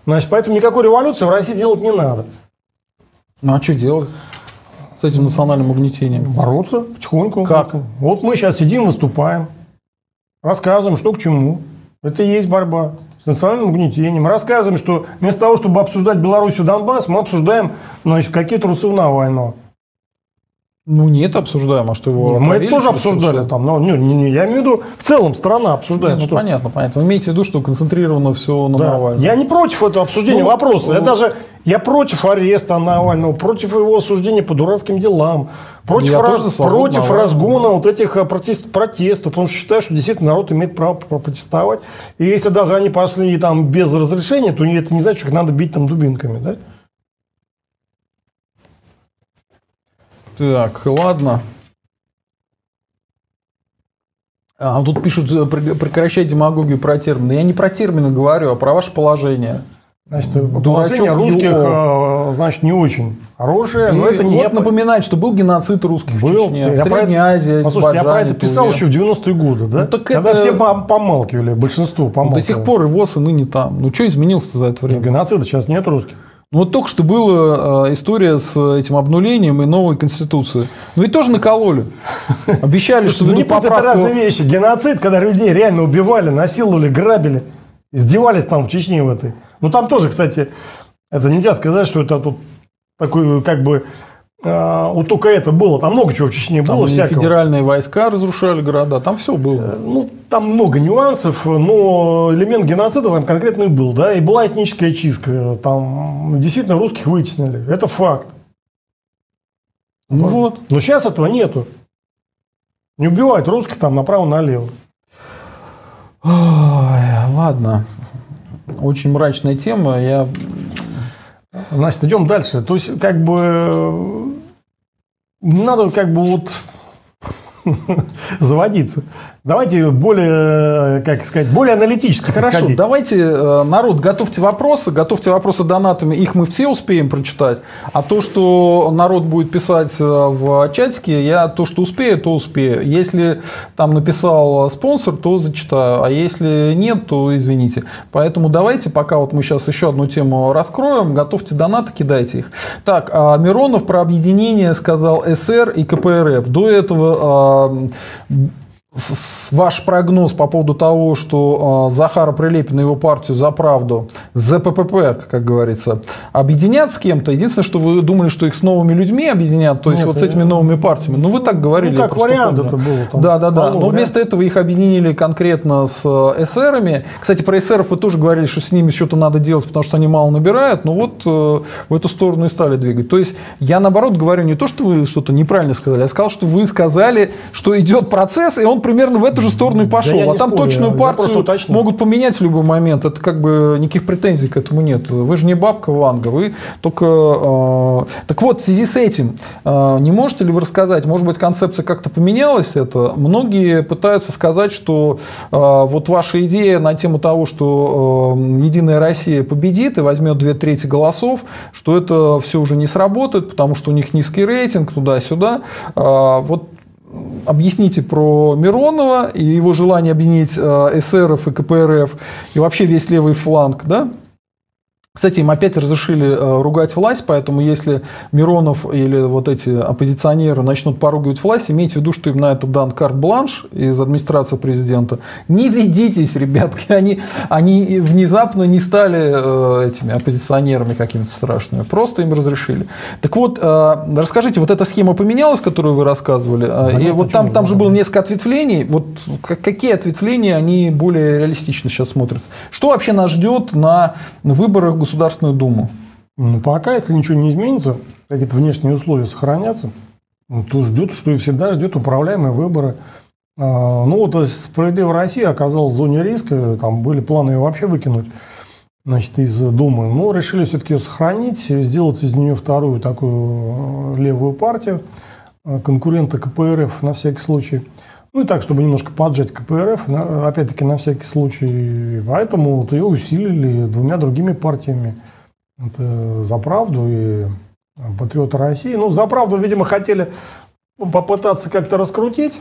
Значит, поэтому никакой революции в России делать не надо. Ну, а что делать? с этим национальным угнетением? Бороться потихоньку. Как? Вот мы сейчас сидим, выступаем, рассказываем, что к чему. Это и есть борьба с национальным угнетением. Рассказываем, что вместо того, чтобы обсуждать Белоруссию, Донбасс, мы обсуждаем значит, какие трусы на войну. Ну, нет, обсуждаем, а что его Мы это тоже обсуждали там, но не, не, я имею в виду, в целом страна обсуждает. Ну, что... понятно, понятно. Вы имеете в виду, что концентрировано все на да. Навальном? Я не против этого обсуждения ну, вопроса. Ну, я даже, я против ареста Навального, против его осуждения по дурацким делам, против, раз, против разгона вот этих э, протест, протестов, потому что считаю, что действительно народ имеет право протестовать. И если даже они пошли там без разрешения, то это не значит, что их надо бить там дубинками, да? Так, ладно. А тут пишут, э, прекращать демагогию про термины. Я не про термины говорю, а про ваше положение. Значит, положение русских, ЮО. значит, не очень хорошее, но это не... Вот напоминает, что был геноцид русских был, в Чечне, в Средней Азии, Послушайте, я про это писал еще в 90-е годы, да? Ну, так Когда это... все помалкивали, большинство помалкивали. До сих пор и ВОЗ, и ныне там. Ну, что изменилось за это время? Ну, геноцида сейчас нет русских. Ну, вот только что была история с этим обнулением и новой конституцией. Ну, и тоже накололи. Обещали, что ведут поправку... Это разные вещи. Геноцид, когда людей реально убивали, насиловали, грабили, издевались там в Чечне в этой. Ну, там тоже, кстати, это нельзя сказать, что это тут такой, как бы, а, вот только это было, там много чего в Чечне было там всякого. Федеральные войска разрушали города, там все было. Э, ну, там много нюансов, но элемент геноцида там конкретный был, да, и была этническая чистка. Там действительно русских вытеснили. Это факт. Ну вот. Но сейчас этого нету. Не убивают русских там направо-налево. Ой, ладно. Очень мрачная тема. Я... Значит, идем дальше. То есть, как бы, не надо как бы вот заводиться. Давайте более, как сказать, более аналитически Хорошо, подходить. давайте, э, народ, готовьте вопросы, готовьте вопросы донатами, их мы все успеем прочитать, а то, что народ будет писать э, в чатике, я то, что успею, то успею. Если там написал спонсор, то зачитаю, а если нет, то извините. Поэтому давайте, пока вот мы сейчас еще одну тему раскроем, готовьте донаты, кидайте их. Так, а Миронов про объединение сказал СР и КПРФ. До этого а, ваш прогноз по поводу того, что э, Захара Прилепина и его партию «За правду», ЗППП, как говорится, объединят с кем-то. Единственное, что вы думали, что их с новыми людьми объединят, то есть Нет, вот с этими новыми партиями. Ну, вы так говорили. Ну, как вариант это было. Там, да, да, да. Но вместо этого их объединили конкретно с э, эсерами. Кстати, про эсеров вы тоже говорили, что с ними что-то надо делать, потому что они мало набирают. Но вот э, в эту сторону и стали двигать. То есть я, наоборот, говорю не то, что вы что-то неправильно сказали, я сказал, что вы сказали, что идет процесс, и он примерно в эту же сторону и пошел. Да а там спорю, точную партию могут поменять в любой момент. Это как бы никаких претензий к этому нет. Вы же не бабка Ванга, вы только... Э, так вот, в связи с этим, э, не можете ли вы рассказать, может быть, концепция как-то поменялась это? Многие пытаются сказать, что э, вот ваша идея на тему того, что э, Единая Россия победит и возьмет две трети голосов, что это все уже не сработает, потому что у них низкий рейтинг туда-сюда. Э, вот объясните про Миронова и его желание объединить э, эсеров и КПРФ и вообще весь левый фланг, да? Кстати, им опять разрешили э, ругать власть, поэтому если Миронов или вот эти оппозиционеры начнут поругивать власть, имейте в виду, что им на это дан карт-бланш из администрации президента. Не ведитесь, ребятки, они, они внезапно не стали э, этими оппозиционерами какими-то страшными, просто им разрешили. Так вот, э, расскажите, вот эта схема поменялась, которую вы рассказывали, Понятно, и вот там, там же было несколько ответвлений, вот какие ответвления они более реалистично сейчас смотрят? Что вообще нас ждет на выборах Государственную Думу? Ну, пока, если ничего не изменится, какие-то внешние условия сохранятся, ну, то ждет, что и всегда ждет управляемые выборы. А, ну, вот «Справедливая Россия» оказалась в зоне риска, там были планы ее вообще выкинуть значит, из Думы. Но решили все-таки ее сохранить, сделать из нее вторую такую э, левую партию, э, конкурента КПРФ на всякий случай. Ну и так, чтобы немножко поджать КПРФ, опять-таки на всякий случай. Поэтому вот ее усилили двумя другими партиями. Это «За правду» и «Патриоты России». Ну, «За правду», видимо, хотели попытаться как-то раскрутить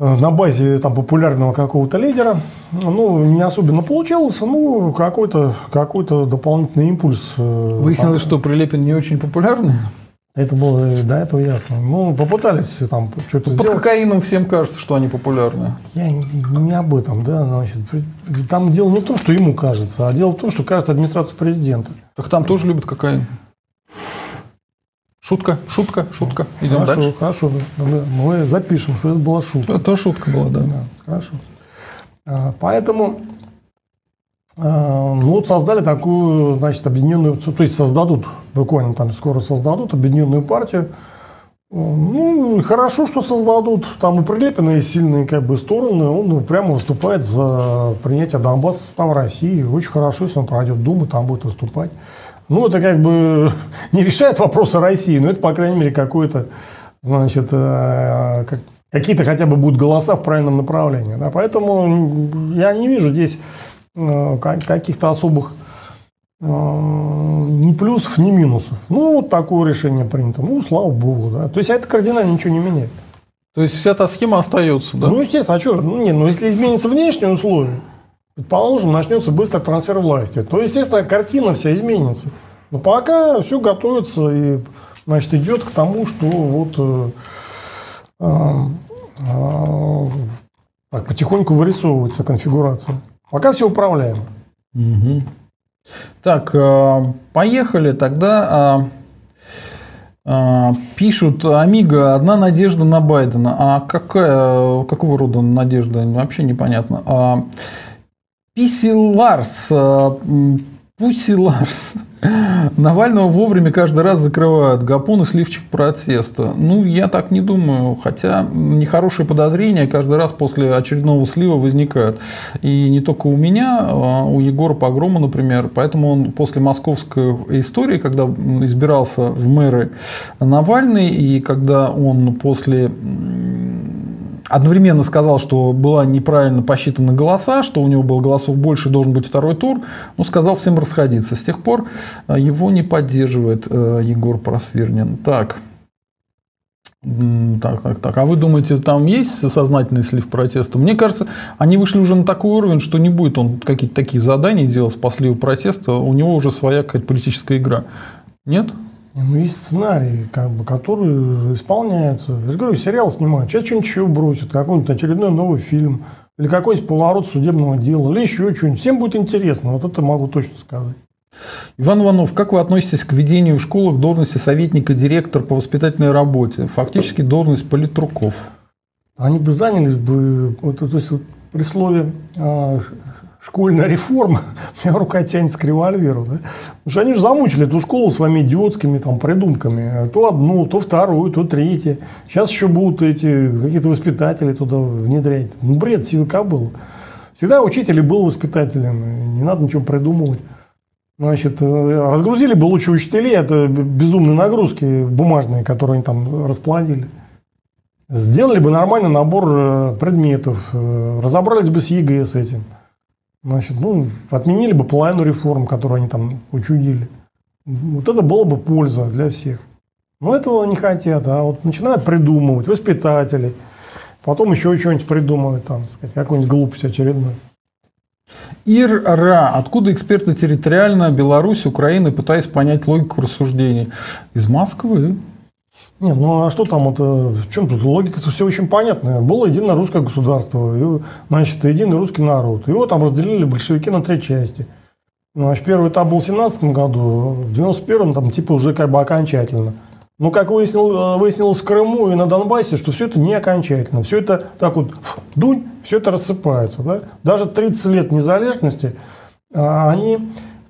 э, на базе там, популярного какого-то лидера. Ну, не особенно получилось. Ну, какой-то какой дополнительный импульс. Э, Выяснилось, что Прилепин не очень популярный? Это было до этого ясно. Ну, попытались там что-то Под сделать. Под кокаином всем кажется, что они популярны. Я не, не об этом, да, значит. Там дело не в том, что ему кажется, а дело в том, что кажется администрация президента. Так там тоже любят кокаин. Шутка, шутка, шутка. Идем хорошо, дальше. Хорошо, мы запишем, что это была шутка. Это шутка была, да. да хорошо. А, поэтому ну, вот создали такую, значит, объединенную, то есть создадут, буквально там скоро создадут объединенную партию. Ну, хорошо, что создадут. Там и Прилепина есть сильные как бы стороны. Он ну, прямо выступает за принятие Донбасса в состав России. Очень хорошо, если он пройдет Думу, там будет выступать. Ну, это как бы не решает вопросы России, но это, по крайней мере, какой-то, значит, э, какие-то хотя бы будут голоса в правильном направлении. Да? Поэтому я не вижу здесь Э, каких-то особых ни плюсов, ни минусов. Ну, вот такое решение принято. Ну, слава богу, да. То есть, это кардинально ничего не меняет. То есть, вся та схема остается, да? Ну, естественно, а что? Ну, не, ну, если изменятся внешние условия, предположим, начнется быстро трансфер власти, то, естественно, картина вся изменится. Но пока все готовится и, значит, идет к тому, что вот э, э, э, так, потихоньку вырисовывается конфигурация. Пока все управляемо. Угу. Так, э, поехали тогда. Э, э, пишут, Амиго, одна надежда на Байдена. А какая, какого рода надежда? Вообще непонятно. А, Писи Ларс, Пуси Ларс. Навального вовремя каждый раз закрывают. Гапон и сливчик протеста. Ну, я так не думаю. Хотя нехорошие подозрения каждый раз после очередного слива возникают. И не только у меня, а у Егора Погрома, например. Поэтому он после московской истории, когда избирался в мэры Навальный, и когда он после одновременно сказал, что была неправильно посчитаны голоса, что у него было голосов больше, должен быть второй тур, но сказал всем расходиться. С тех пор э, его не поддерживает э, Егор Просвирнин. Так. Так, так, так. А вы думаете, там есть сознательный слив протеста? Мне кажется, они вышли уже на такой уровень, что не будет он какие-то такие задания делать по сливу протеста. У него уже своя какая-то политическая игра. Нет? Ну, есть сценарии, как бы, которые исполняются. Я же говорю, сериал снимают, сейчас что-нибудь еще бросят, какой-нибудь очередной новый фильм, или какой-нибудь поворот судебного дела, или еще что-нибудь. Всем будет интересно, вот это могу точно сказать. Иван Иванов, как вы относитесь к ведению в школах должности советника директор по воспитательной работе? Фактически должность политруков. Они бы занялись бы, вот, то есть вот при слове а, школьная реформа, у меня рука тянется к револьверу. Да? Потому что они же замучили эту школу своими идиотскими там, придумками. То одну, то вторую, то третью. Сейчас еще будут эти какие-то воспитатели туда внедрять. Ну, бред сивой кобылы. Всегда учитель был воспитателем. Не надо ничего придумывать. Значит, э, разгрузили бы лучше учителей, это безумные нагрузки бумажные, которые они там расплодили. Сделали бы нормальный набор э, предметов, э, разобрались бы с ЕГЭ с этим. Значит, ну, отменили бы половину реформ, которые они там учудили. Вот это было бы польза для всех. Но этого не хотят, а вот начинают придумывать, воспитатели, потом еще что-нибудь придумывать, там, какую-нибудь глупость очередную. ИР-РА. Откуда эксперты территориально Беларусь, Украины, пытаясь понять логику рассуждений? Из Москвы. Не, ну а что там это? В чем тут логика? Это все очень понятно. Было единое русское государство, и, значит, единый русский народ. Его там разделили большевики на три части. Значит, первый этап был в 17 году, в 91-м там типа уже как бы окончательно. Но как выяснил, выяснилось в Крыму и на Донбассе, что все это не окончательно. Все это так вот дунь, все это рассыпается. Да? Даже 30 лет незалежности, а, они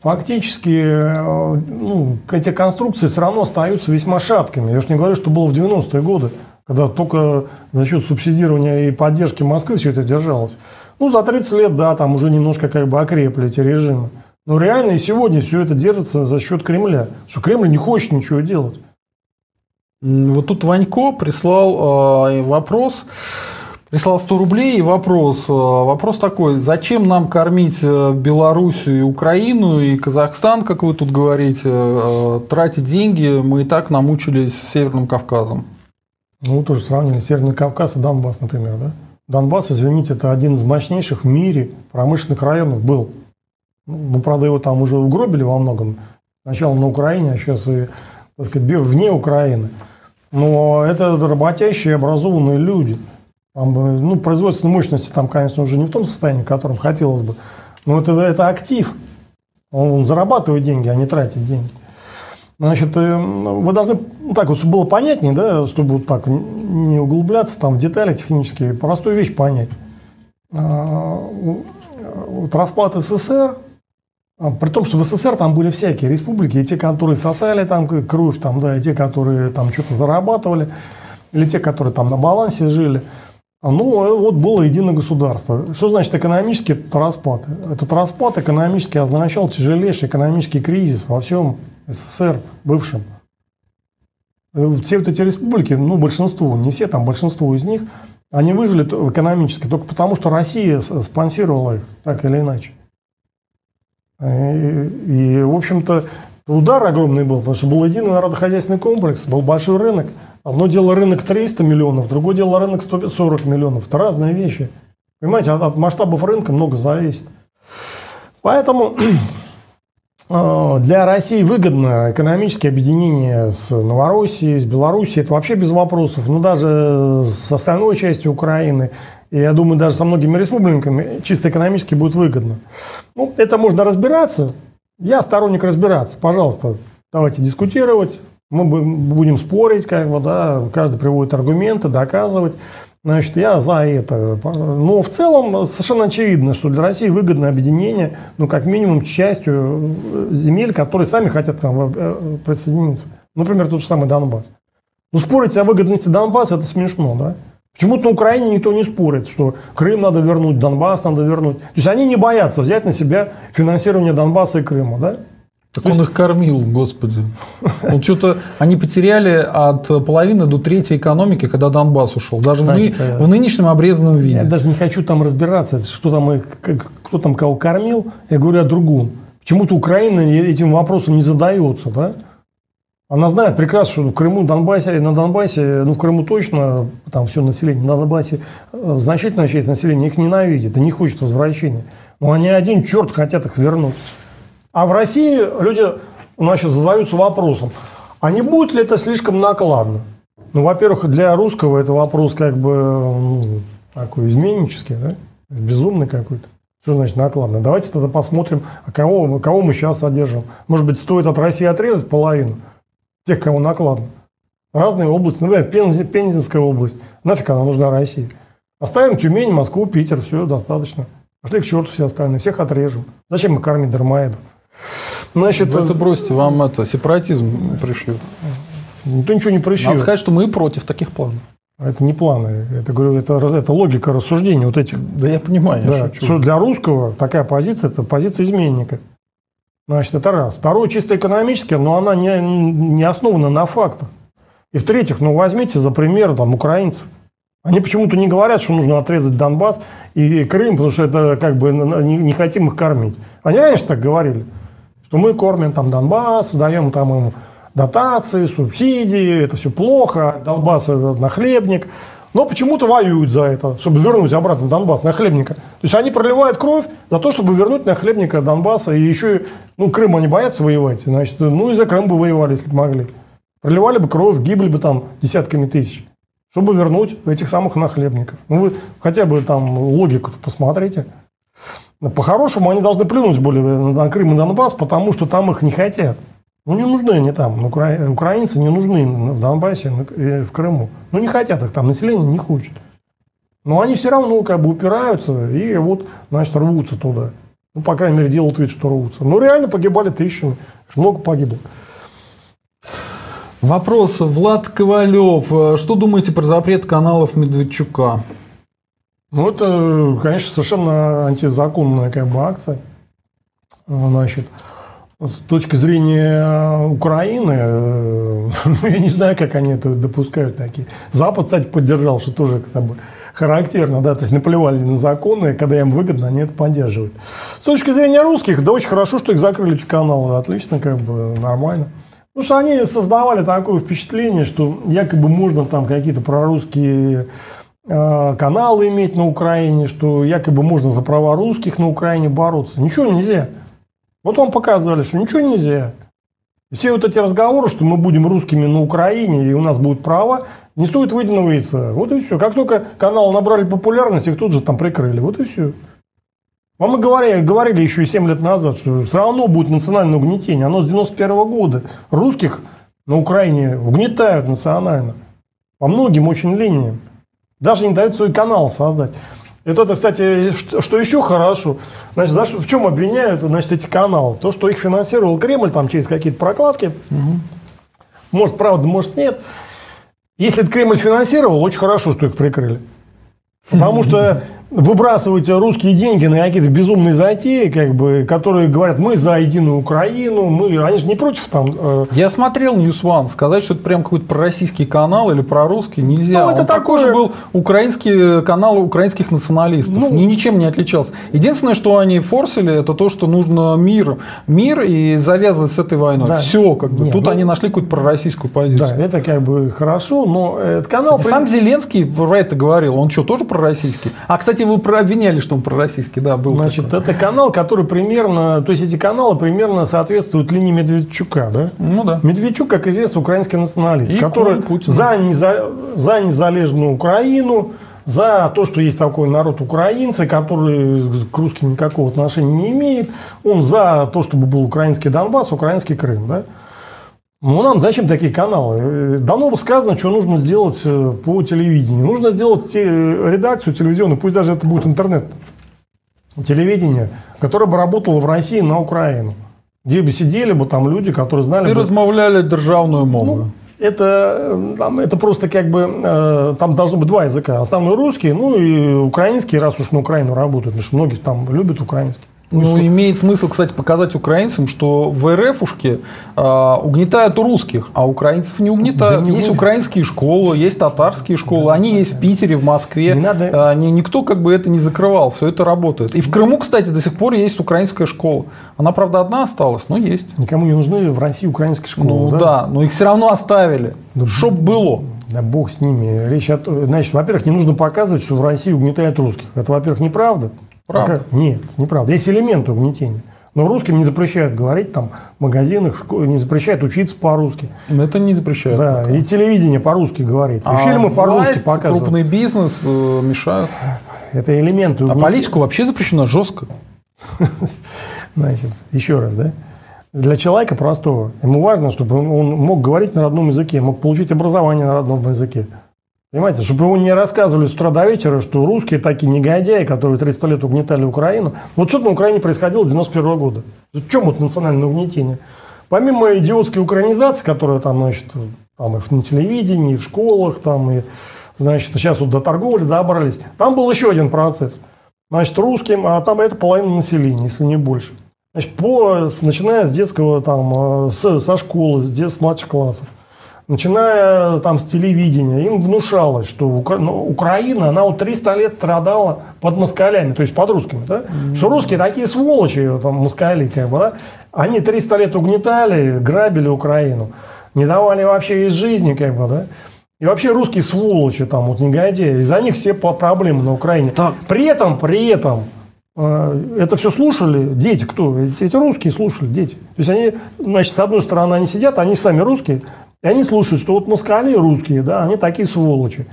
фактически э, ну, эти конструкции все равно остаются весьма шаткими. Я же не говорю, что было в 90-е годы, когда только за счет субсидирования и поддержки Москвы все это держалось. Ну, за 30 лет, да, там уже немножко как бы окрепли эти режимы. Но реально и сегодня все это держится за счет Кремля. Что Кремль не хочет ничего делать. Вот тут Ванько прислал э, вопрос прислал 100 рублей и вопрос. Э, вопрос такой, зачем нам кормить э, Белоруссию и Украину и Казахстан, как вы тут говорите, э, тратить деньги, мы и так намучились Северным Кавказом. Ну, вы тоже сравнили Северный Кавказ и Донбасс, например, да? Донбасс, извините, это один из мощнейших в мире промышленных районов был. Ну, правда, его там уже угробили во многом. Сначала на Украине, а сейчас и, так сказать, вне Украины. Но это работящие, образованные люди – там, ну, производственной мощности там, конечно, уже не в том состоянии, в котором хотелось бы. Но это, это актив. Он, он зарабатывает деньги, а не тратит деньги. Значит, э, вы должны, ну, так вот, чтобы было понятнее, да, чтобы вот так не углубляться там в детали технические, простую вещь понять. А, вот распад СССР, а, при том, что в СССР там были всякие республики, и те, которые сосали там кровь, там, да, и те, которые там что-то зарабатывали, или те, которые там на балансе жили – ну, вот было единое государство. Что значит экономический распад? Этот распад экономически означал тяжелейший экономический кризис во всем СССР бывшем. Все вот эти республики, ну, большинство, не все, там большинство из них, они выжили экономически только потому, что Россия спонсировала их, так или иначе. И, и в общем-то, удар огромный был, потому что был единый народохозяйственный комплекс, был большой рынок. Одно дело рынок 300 миллионов, другое дело рынок 140 миллионов. Это разные вещи. Понимаете, от, от масштабов рынка много зависит. Поэтому э, для России выгодно экономическое объединение с Новороссией, с Белоруссией. Это вообще без вопросов. Но даже с остальной частью Украины, и я думаю, даже со многими республиками, чисто экономически будет выгодно. Ну, это можно разбираться. Я сторонник разбираться. Пожалуйста, давайте дискутировать. Мы будем спорить, как бы, да, каждый приводит аргументы, доказывать. Значит, я за это. Но в целом совершенно очевидно, что для России выгодно объединение, ну, как минимум, частью э, земель, которые сами хотят там э, присоединиться. Например, тот же самый Донбасс. Ну, спорить о выгодности Донбасса – это смешно, да? Почему-то на Украине никто не спорит, что Крым надо вернуть, Донбасс надо вернуть. То есть они не боятся взять на себя финансирование Донбасса и Крыма, да? Так он их кормил, господи. Он что-то, они потеряли от половины до трети экономики, когда Донбасс ушел. Даже Кстати, в, ны, в нынешнем обрезанном виде. Я даже не хочу там разбираться, что там, кто там кого кормил. Я говорю о другом. Почему-то Украина этим вопросом не задается, да? Она знает прекрасно, что в Крыму, Донбассе, на Донбассе, ну в Крыму точно, там все население, на Донбассе э, значительная часть населения их ненавидит и не хочет возвращения. Но они один черт хотят их вернуть. А в России люди значит, задаются вопросом, а не будет ли это слишком накладно? Ну, во-первых, для русского это вопрос как бы ну, такой изменнический, да? безумный какой-то. Что значит накладно? Давайте тогда посмотрим, а кого, кого мы сейчас содержим. Может быть, стоит от России отрезать половину тех, кого накладно. Разные области, например, Пензенская область. Нафиг она нужна России? Оставим Тюмень, Москву, Питер, все, достаточно. Пошли к черту все остальные, всех отрежем. Зачем мы кормить дармоедов? Значит, Вы это бросьте, вам это сепаратизм пришлют. Никто ничего не пришлет. Надо сказать, что мы против таких планов. Это не планы, это, говорю, это, это логика рассуждений вот этих. Да я понимаю, да, я шучу. Что для русского такая позиция, это позиция изменника. Значит, это раз. Второе, чисто экономически, но она не, не основана на фактах. И в-третьих, ну возьмите за пример там, украинцев. Они почему-то не говорят, что нужно отрезать Донбасс и Крым, потому что это как бы не, не хотим их кормить. Они раньше так говорили что мы кормим там Донбасс, даем там им дотации, субсидии, это все плохо, Донбасс это нахлебник. Но почему-то воюют за это, чтобы вернуть обратно Донбасс, нахлебника. То есть они проливают кровь за то, чтобы вернуть нахлебника Донбасса. И еще, ну, Крым они боятся воевать, значит, ну, и за Крым бы воевали, если бы могли. Проливали бы кровь, гибли бы там десятками тысяч, чтобы вернуть этих самых нахлебников. Ну, вы хотя бы там логику посмотрите. По-хорошему они должны плюнуть более на Крым и Донбасс, потому что там их не хотят. Ну, не нужны они там. Укра... Украинцы не нужны в Донбассе, в Крыму. Ну, не хотят их там, население не хочет. Но они все равно как бы упираются и вот, значит, рвутся туда. Ну, по крайней мере, делают вид, что рвутся. Но реально погибали тысячами. Много погибло. Вопрос. Влад Ковалев. Что думаете про запрет каналов Медведчука? Ну, это, конечно, совершенно антизаконная как бы акция. Значит, с точки зрения Украины, ну, я не знаю, как они это допускают такие. Запад, кстати, поддержал, что тоже как бы характерно, да, то есть наплевали на законы, когда им выгодно, они это поддерживают. С точки зрения русских, да очень хорошо, что их закрыли эти каналы, отлично, как бы нормально. Потому что они создавали такое впечатление, что якобы можно там какие-то прорусские каналы иметь на Украине, что якобы можно за права русских на Украине бороться. Ничего нельзя. Вот вам показали, что ничего нельзя. Все вот эти разговоры, что мы будем русскими на Украине и у нас будут права, не стоит выеденного. Вот и все. Как только канал набрали популярность, их тут же там прикрыли. Вот и все. Вам мы говорили, говорили еще и 7 лет назад, что все равно будет национальное угнетение. Оно с 91 -го года. Русских на Украине угнетают национально. По многим очень линиям. Даже не дают свой канал создать. Это, это кстати, что, что еще хорошо. Значит, знаешь, в чем обвиняют значит, эти каналы? То, что их финансировал Кремль там, через какие-то прокладки. Угу. Может, правда, может, нет. Если Кремль финансировал, очень хорошо, что их прикрыли. Потому что выбрасывать русские деньги на какие-то безумные затеи, как бы, которые говорят, мы за единую Украину, мы, они же не против там. Э... Я смотрел News One, сказать, что это прям какой-то пророссийский канал или прорусский нельзя. Ну, это Он такой же был украинский канал украинских националистов, ну, ни, ничем не отличался. Единственное, что они форсили, это то, что нужно мир, мир и завязывать с этой войной. Да. Все, как бы. Нет, Тут ну, они нашли какую-то пророссийскую позицию. Да, это как бы хорошо, но этот канал. Кстати, Сам Зеленский про это говорил. Он что, тоже пророссийский? А, кстати, вы обвиняли, что он пророссийский, да, был. Значит, такой. это канал, который примерно, то есть эти каналы примерно соответствуют линии Медведчука, да? Ну да. Медведчук, как известно, украинский националист, И который за, неза, за незалежную Украину, за то, что есть такой народ украинцы, который к русским никакого отношения не имеет. Он за то, чтобы был украинский Донбасс, украинский Крым. Да? Ну, нам зачем такие каналы? Давно сказано, что нужно сделать э, по телевидению. Нужно сделать редакцию телевизионную, пусть даже это будет интернет телевидение, которое бы работало в России на Украину. Где бы сидели бы там люди, которые знали... И бы... размовляли державную мову. Ну, это, э, там, это просто как бы, э, там должно быть два языка. Основной русский, ну и украинский, раз уж на Украину работают, потому что многие там любят украинский. Ну, имеет смысл, кстати, показать украинцам, что в РФушке э, угнетают русских, а украинцев не угнетают. Да не есть украинские школы, есть татарские школы, да, они да. есть в Питере, в Москве. Не надо... э, никто как бы это не закрывал, все это работает. И в Крыму, кстати, до сих пор есть украинская школа. Она, правда, одна осталась, но есть. Никому не нужны в России украинские школы. Ну да, да но их все равно оставили, да, чтоб было. Да бог с ними. Речь о значит, во-первых, не нужно показывать, что в России угнетают русских. Это, во-первых, неправда. Правда? Пока... Нет, неправда. Есть элементы угнетения. Но русским не запрещают говорить там в магазинах, в школе, не запрещают учиться по-русски. Это не запрещают. Да, пока. и телевидение по-русски говорит. И а фильмы по-русски показывают. крупный бизнес э, мешают. Это элементы угнетения. А политику вообще запрещено жестко. Значит, еще раз, да? Для человека простого, ему важно, чтобы он мог говорить на родном языке, мог получить образование на родном языке. Понимаете, чтобы его не рассказывали с утра до вечера, что русские такие негодяи, которые 300 лет угнетали Украину. Вот что на Украине происходило с 91 года. В чем вот национальное угнетение? Помимо идиотской украинизации, которая там, значит, там и на телевидении, и в школах, там, и, значит, сейчас вот до торговли добрались, там был еще один процесс. Значит, русским, а там это половина населения, если не больше. Значит, по, начиная с детского, там, э, с, со школы, с, с младших классов – начиная там с телевидения, им внушалось, что Укра... ну, Украина, она вот 300 лет страдала под москалями, то есть под русскими, да? Mm-hmm. Что русские такие сволочи, там, москали, как бы, да? Они 300 лет угнетали, грабили Украину, не давали вообще из жизни, как бы, да? И вообще русские сволочи, там, вот негодяи, из-за них все проблемы на Украине. Так. При этом, при этом, э, это все слушали дети, кто? Эти русские слушали, дети. То есть они, значит, с одной стороны, они сидят, они сами русские, и они слушают, что вот москали русские, да, они такие сволочи.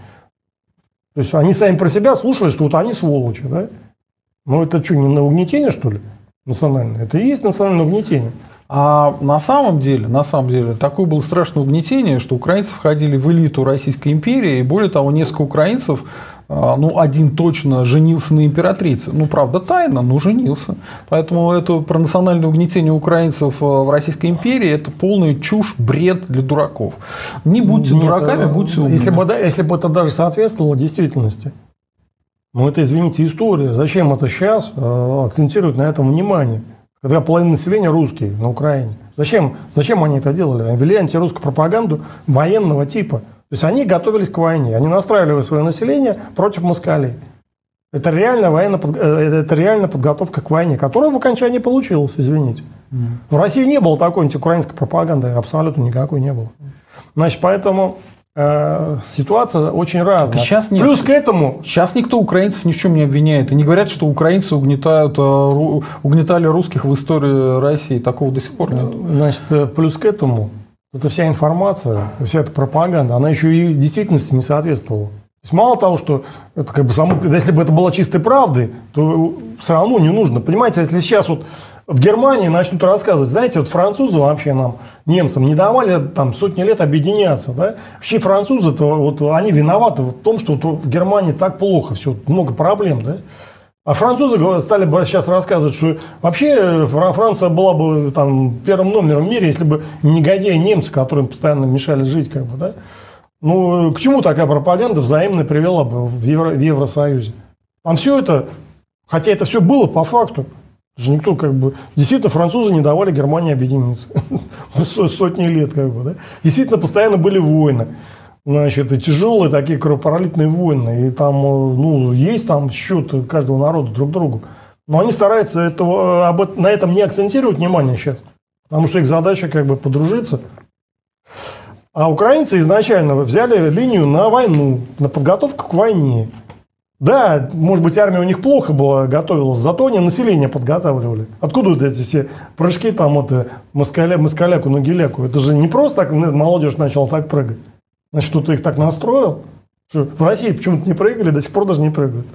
То есть они сами про себя слушали, что вот они сволочи, да. Ну это что, не на угнетение, что ли, национальное? Это и есть национальное угнетение. А на самом деле, на самом деле, такое было страшное угнетение, что украинцы входили в элиту Российской империи, и более того, несколько украинцев ну, один точно женился на императрице. Ну, правда, тайно, но женился. Поэтому это про национальное угнетение украинцев э, в Российской империи – это полная чушь, бред для дураков. Не будьте Нет, дураками, э, будьте умными. Если бы, если бы это даже соответствовало действительности. Ну, это, извините, история. Зачем это сейчас э, акцентируют на этом внимание? Когда половина населения русские на Украине. Зачем, зачем они это делали? Они вели антирусскую пропаганду военного типа – то есть они готовились к войне, они настраивали свое население против москалей. Это реально, военно, э, это реально подготовка к войне, которая в окончании получилась, извините. Mm. В России не было такой антиукраинской пропаганды, абсолютно никакой не было. Значит, поэтому э, ситуация очень разная. Сейчас нет. Плюс к этому... Сейчас никто украинцев ни в чем не обвиняет. И не говорят, что украинцы угнетают, э, угнетали русских в истории России. Такого до сих пор нет. Значит, э, плюс к этому эта вся информация, вся эта пропаганда, она еще и действительности не соответствовала. То есть мало того, что это как бы само, если бы это было чистой правдой, то все равно не нужно. Понимаете, если сейчас вот в Германии начнут рассказывать, знаете, вот французы вообще нам, немцам, не давали там сотни лет объединяться, да? Вообще французы, -то, вот они виноваты в том, что вот в Германии так плохо все, много проблем, да? А французы стали сейчас рассказывать, что вообще Франция была бы там первым номером в мире, если бы негодяи немцы, которым постоянно мешали жить, как бы, да? Ну, к чему такая пропаганда взаимно привела бы в, Евро, в Евросоюзе? Там все это, хотя это все было по факту, же никто как бы... Действительно, французы не давали Германии объединиться. Сотни лет как бы, да. Действительно, постоянно были войны. Значит, и тяжелые такие кровопролитные войны. И там, ну, есть там счет каждого народа друг другу. Но они стараются этого, об, на этом не акцентировать внимание сейчас. Потому что их задача как бы подружиться. А украинцы изначально взяли линию на войну, на подготовку к войне. Да, может быть, армия у них плохо была, готовилась, зато они население подготавливали. Откуда вот эти все прыжки там, вот, э, москаля, москаляку на геляку? Это же не просто так молодежь начала так прыгать. Значит, кто-то их так настроил. Что в России почему-то не прыгали, до сих пор даже не прыгают.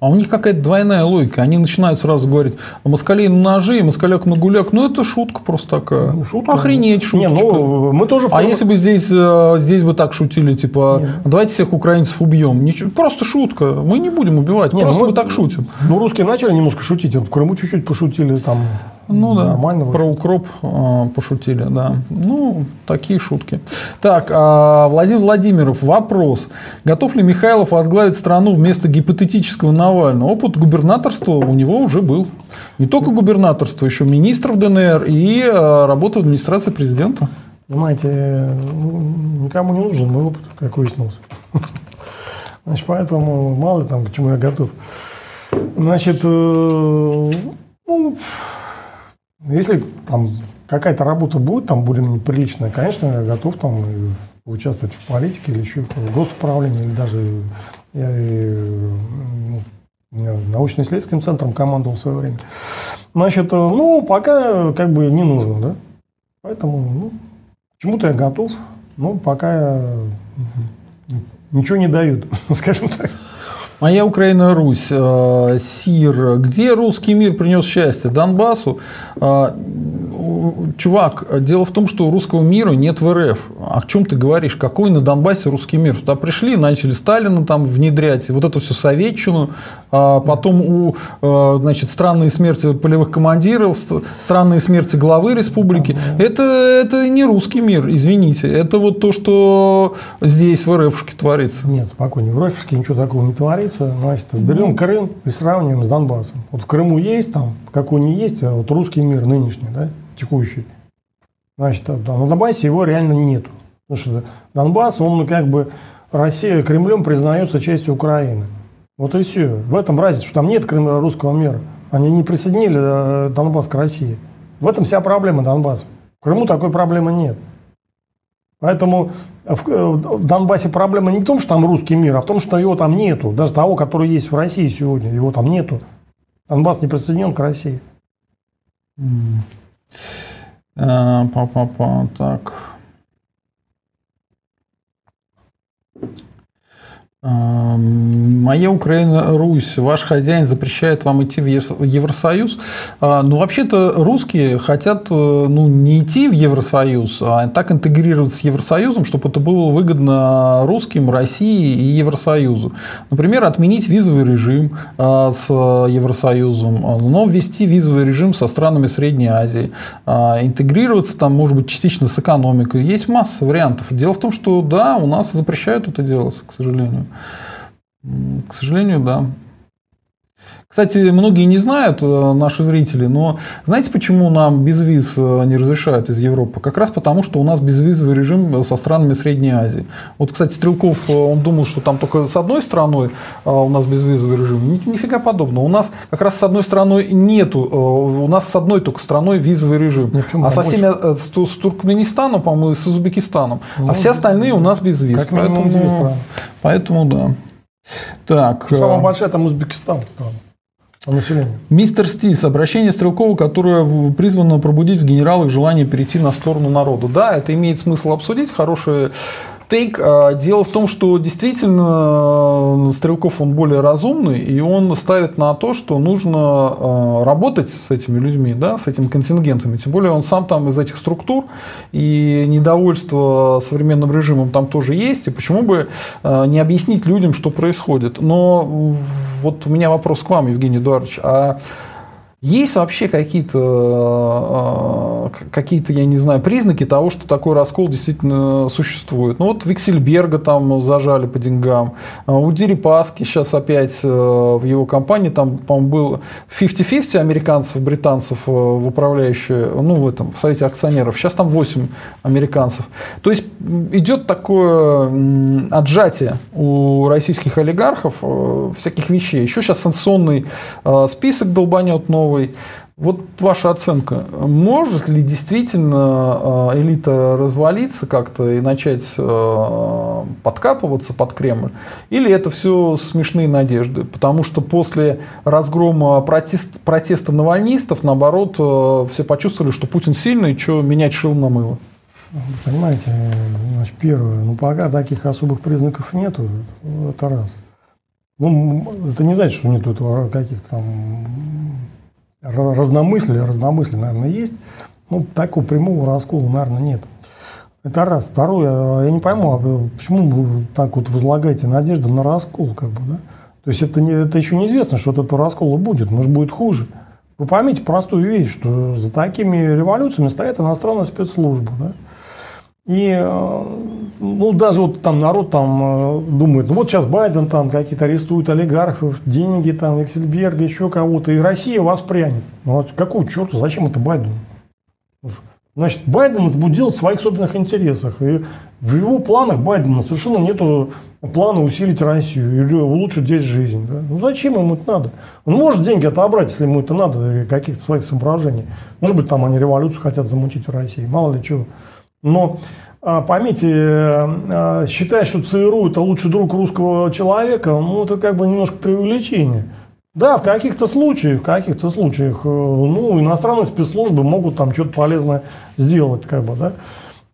А у них какая-то двойная логика. Они начинают сразу говорить, а москалей на ножи, москаляк на гуляк. Ну, это шутка просто такая. Ну, шутка. Охренеть шутка. Не, ну, мы тоже... А если бы здесь, э, здесь бы так шутили, типа, Нет. давайте всех украинцев убьем. Ничего, просто шутка. Мы не будем убивать, Нет, просто мы, мы так шутим. Ну, русские начали немножко шутить. В Крыму чуть-чуть пошутили там. Ну да, Нормально про укроп э, пошутили, да. Ну, такие шутки. Так, э, Владимир Владимиров, вопрос. Готов ли Михайлов возглавить страну вместо гипотетического Навального? Опыт губернаторства у него уже был. Не только губернаторство, еще министр в ДНР и э, работа в администрации президента. Понимаете, никому не нужен мой опыт, как выяснилось. Значит, поэтому мало там, к чему я готов. Значит, э, ну, если там какая-то работа будет там более-менее конечно, я готов там участвовать в политике или еще в госуправлении, или даже я ну, научно-исследовательским центром командовал в свое время. Значит, ну, пока как бы не нужно, да. Поэтому, ну, чему-то я готов, но пока ничего не дают, скажем так. Моя Украина, Русь, э, Сир, где русский мир принес счастье? Донбассу? Э, чувак, дело в том, что русского мира нет в РФ. О чем ты говоришь? Какой на Донбассе русский мир? Туда пришли, начали Сталина там внедрять, вот эту всю советчину, а потом у, э, значит, странные смерти полевых командиров, странные смерти главы республики. Это, это не русский мир, извините. Это вот то, что здесь в РФшке творится. Нет, спокойно, в РФшке ничего такого не творится. Значит, берем Крым и сравниваем с Донбассом. Вот в Крыму есть там, какой не есть, а вот русский мир нынешний, да, текущий. Значит, да, на Донбассе его реально нету. Потому что Донбасс, он как бы Россия Кремлем признается частью Украины. Вот и все. В этом разница, что там нет русского мира. Они не присоединили э, Донбасс к России. В этом вся проблема Донбасса. В Крыму такой проблемы нет. Поэтому в э, Донбассе проблема не в том, что там русский мир, а в том, что его там нету. Даже того, который есть в России сегодня, его там нету. Донбасс не присоединен к России. Папа, э, так. Моя Украина, Русь, ваш хозяин запрещает вам идти в Евросоюз. А, ну, вообще-то русские хотят э, ну, не идти в Евросоюз, а так интегрироваться с Евросоюзом, чтобы это было выгодно русским, России и Евросоюзу. Например, отменить визовый режим а, с Евросоюзом, но ввести визовый режим со странами Средней Азии. А, интегрироваться там, может быть, частично с экономикой. Есть масса вариантов. Дело в том, что да, у нас запрещают это делать, к сожалению. К сожалению, да. Кстати, многие не знают, э, наши зрители, но знаете, почему нам без виз э, не разрешают из Европы? Как раз потому, что у нас безвизовый режим со странами Средней Азии. Вот, кстати, Стрелков, э, он думал, что там только с одной страной у нас безвизовый режим. Ни, нифига подобного. У нас как раз с одной страной нету, у нас с одной только страной визовый режим. Нет, а со всеми, с, с Туркменистаном, по-моему, с Узбекистаном. А ну, а все остальные у нас без виз. Поэтому, поэтому да. Так. Самая большая там Узбекистан страна по населению. Мистер Стис, обращение Стрелкова, которое призвано пробудить в генералах желание перейти на сторону народа. Да, это имеет смысл обсудить. Хорошее Тейк. А, дело в том, что действительно э, Стрелков он более разумный, и он ставит на то, что нужно э, работать с этими людьми, да, с этими контингентами. Тем более он сам там из этих структур, и недовольство современным режимом там тоже есть. И почему бы э, не объяснить людям, что происходит. Но вот у меня вопрос к вам, Евгений Эдуардович. А Есть вообще какие-то, э, какие-то, я не знаю, признаки того, что такой раскол действительно существует? Ну вот Виксельберга там зажали по деньгам, а у Дерипаски сейчас опять э, в его компании, там, по-моему, был 50-50 американцев, британцев э, в управляющей, ну в этом, в совете акционеров, сейчас там 8 американцев. То есть идет такое отжатие у российских олигархов всяких вещей. Еще сейчас санкционный список долбанет новый, новый. Вот ваша оценка, может ли действительно э, элита развалиться как-то и начать э, подкапываться под Кремль? Или это все смешные надежды? Потому что после разгрома протест, протеста навальнистов, наоборот, э, все почувствовали, что Путин сильный, что менять шил на мыло. Понимаете, значит, первое, ну пока таких особых признаков нету, это раз. Ну, это не значит, что нету каких-то там разномыслие, разномыслие, наверное, есть. Ну, такого прямого раскола, наверное, нет. Это раз. Второе, я не пойму, а почему вы так вот возлагаете надежду на раскол, как бы, да? То есть это, не, это еще неизвестно, что от этого раскола будет, может будет хуже. Вы поймите простую вещь, что за такими революциями стоят иностранные спецслужбы. Да? И э, ну, даже вот там народ там э, думает, ну вот сейчас Байден там какие-то арестует олигархов, деньги там, Эксельберга, еще кого-то, и Россия воспрянет. Ну вот какого черта, зачем это Байдену? Значит, Байден это будет делать в своих собственных интересах. И в его планах Байдена совершенно нету плана усилить Россию или улучшить здесь жизнь. Да? Ну зачем ему это надо? Он может деньги отобрать, если ему это надо, каких-то своих соображений. Может быть, там они революцию хотят замутить в России, мало ли чего. Но а, поймите, а, считать, что ЦРУ это лучший друг русского человека, ну это как бы немножко преувеличение. Да, в каких-то случаях, в каких-то случаях, э, ну, иностранные спецслужбы могут там что-то полезное сделать, как бы, да.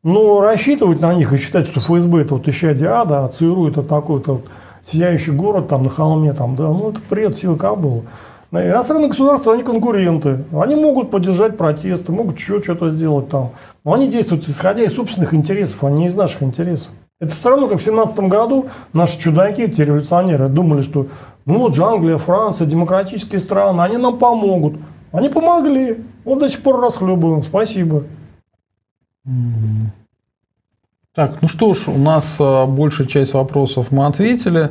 Но рассчитывать на них и считать, что ФСБ это вот исчадие ада, а ЦРУ это такой-то вот сияющий город там на холме, там, да, ну это бред силы кобылы. Иностранные государства, они конкуренты. Они могут поддержать протесты, могут еще что-то сделать там. Но они действуют исходя из собственных интересов, а не из наших интересов. Это все равно, как в 17 году наши чудаки, те революционеры, думали, что ну вот Англия, Франция, демократические страны, они нам помогут. Они помогли. Вот до сих пор расхлебываем. Спасибо. Так, ну что ж, у нас а, большая часть вопросов мы ответили.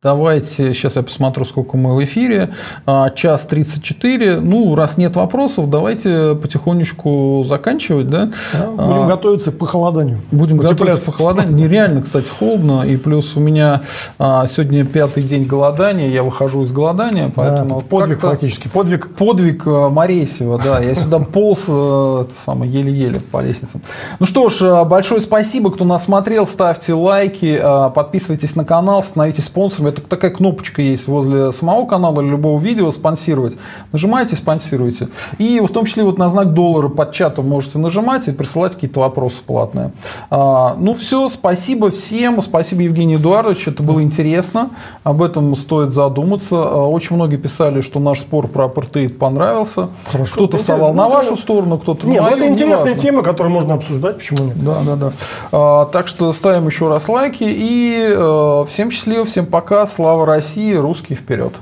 Давайте, сейчас я посмотрю, сколько мы в эфире. А, час 34. Ну, раз нет вопросов, давайте потихонечку заканчивать. Да? Да, будем а, готовиться к похолоданию. Будем готовиться к похолоданию. Нереально, кстати, холодно. И плюс у меня а, сегодня пятый день голодания. Я выхожу из голодания. Поэтому да, подвиг фактически. Подвиг. Подвиг а, Морейсева, да. Я сюда полз а, еле-еле по лестницам. Ну что ж, а, большое спасибо, кто нас смотрел. Ставьте лайки, подписывайтесь на канал, становитесь спонсором это такая кнопочка есть возле самого канала или любого видео «Спонсировать». Нажимаете «Спонсируйте». И в том числе вот на знак доллара под чатом можете нажимать и присылать какие-то вопросы платные. А, ну все, спасибо всем. Спасибо, Евгений Эдуардович. Это было интересно. Об этом стоит задуматься. А, очень многие писали, что наш спор про апартеид понравился. Кто-то вставал на вашу сторону, кто-то на мою. это интересная тема, которую можно обсуждать. Почему нет? Да, да, да. А, так что ставим еще раз лайки. И э, всем счастливо, всем Слава России, русский вперед!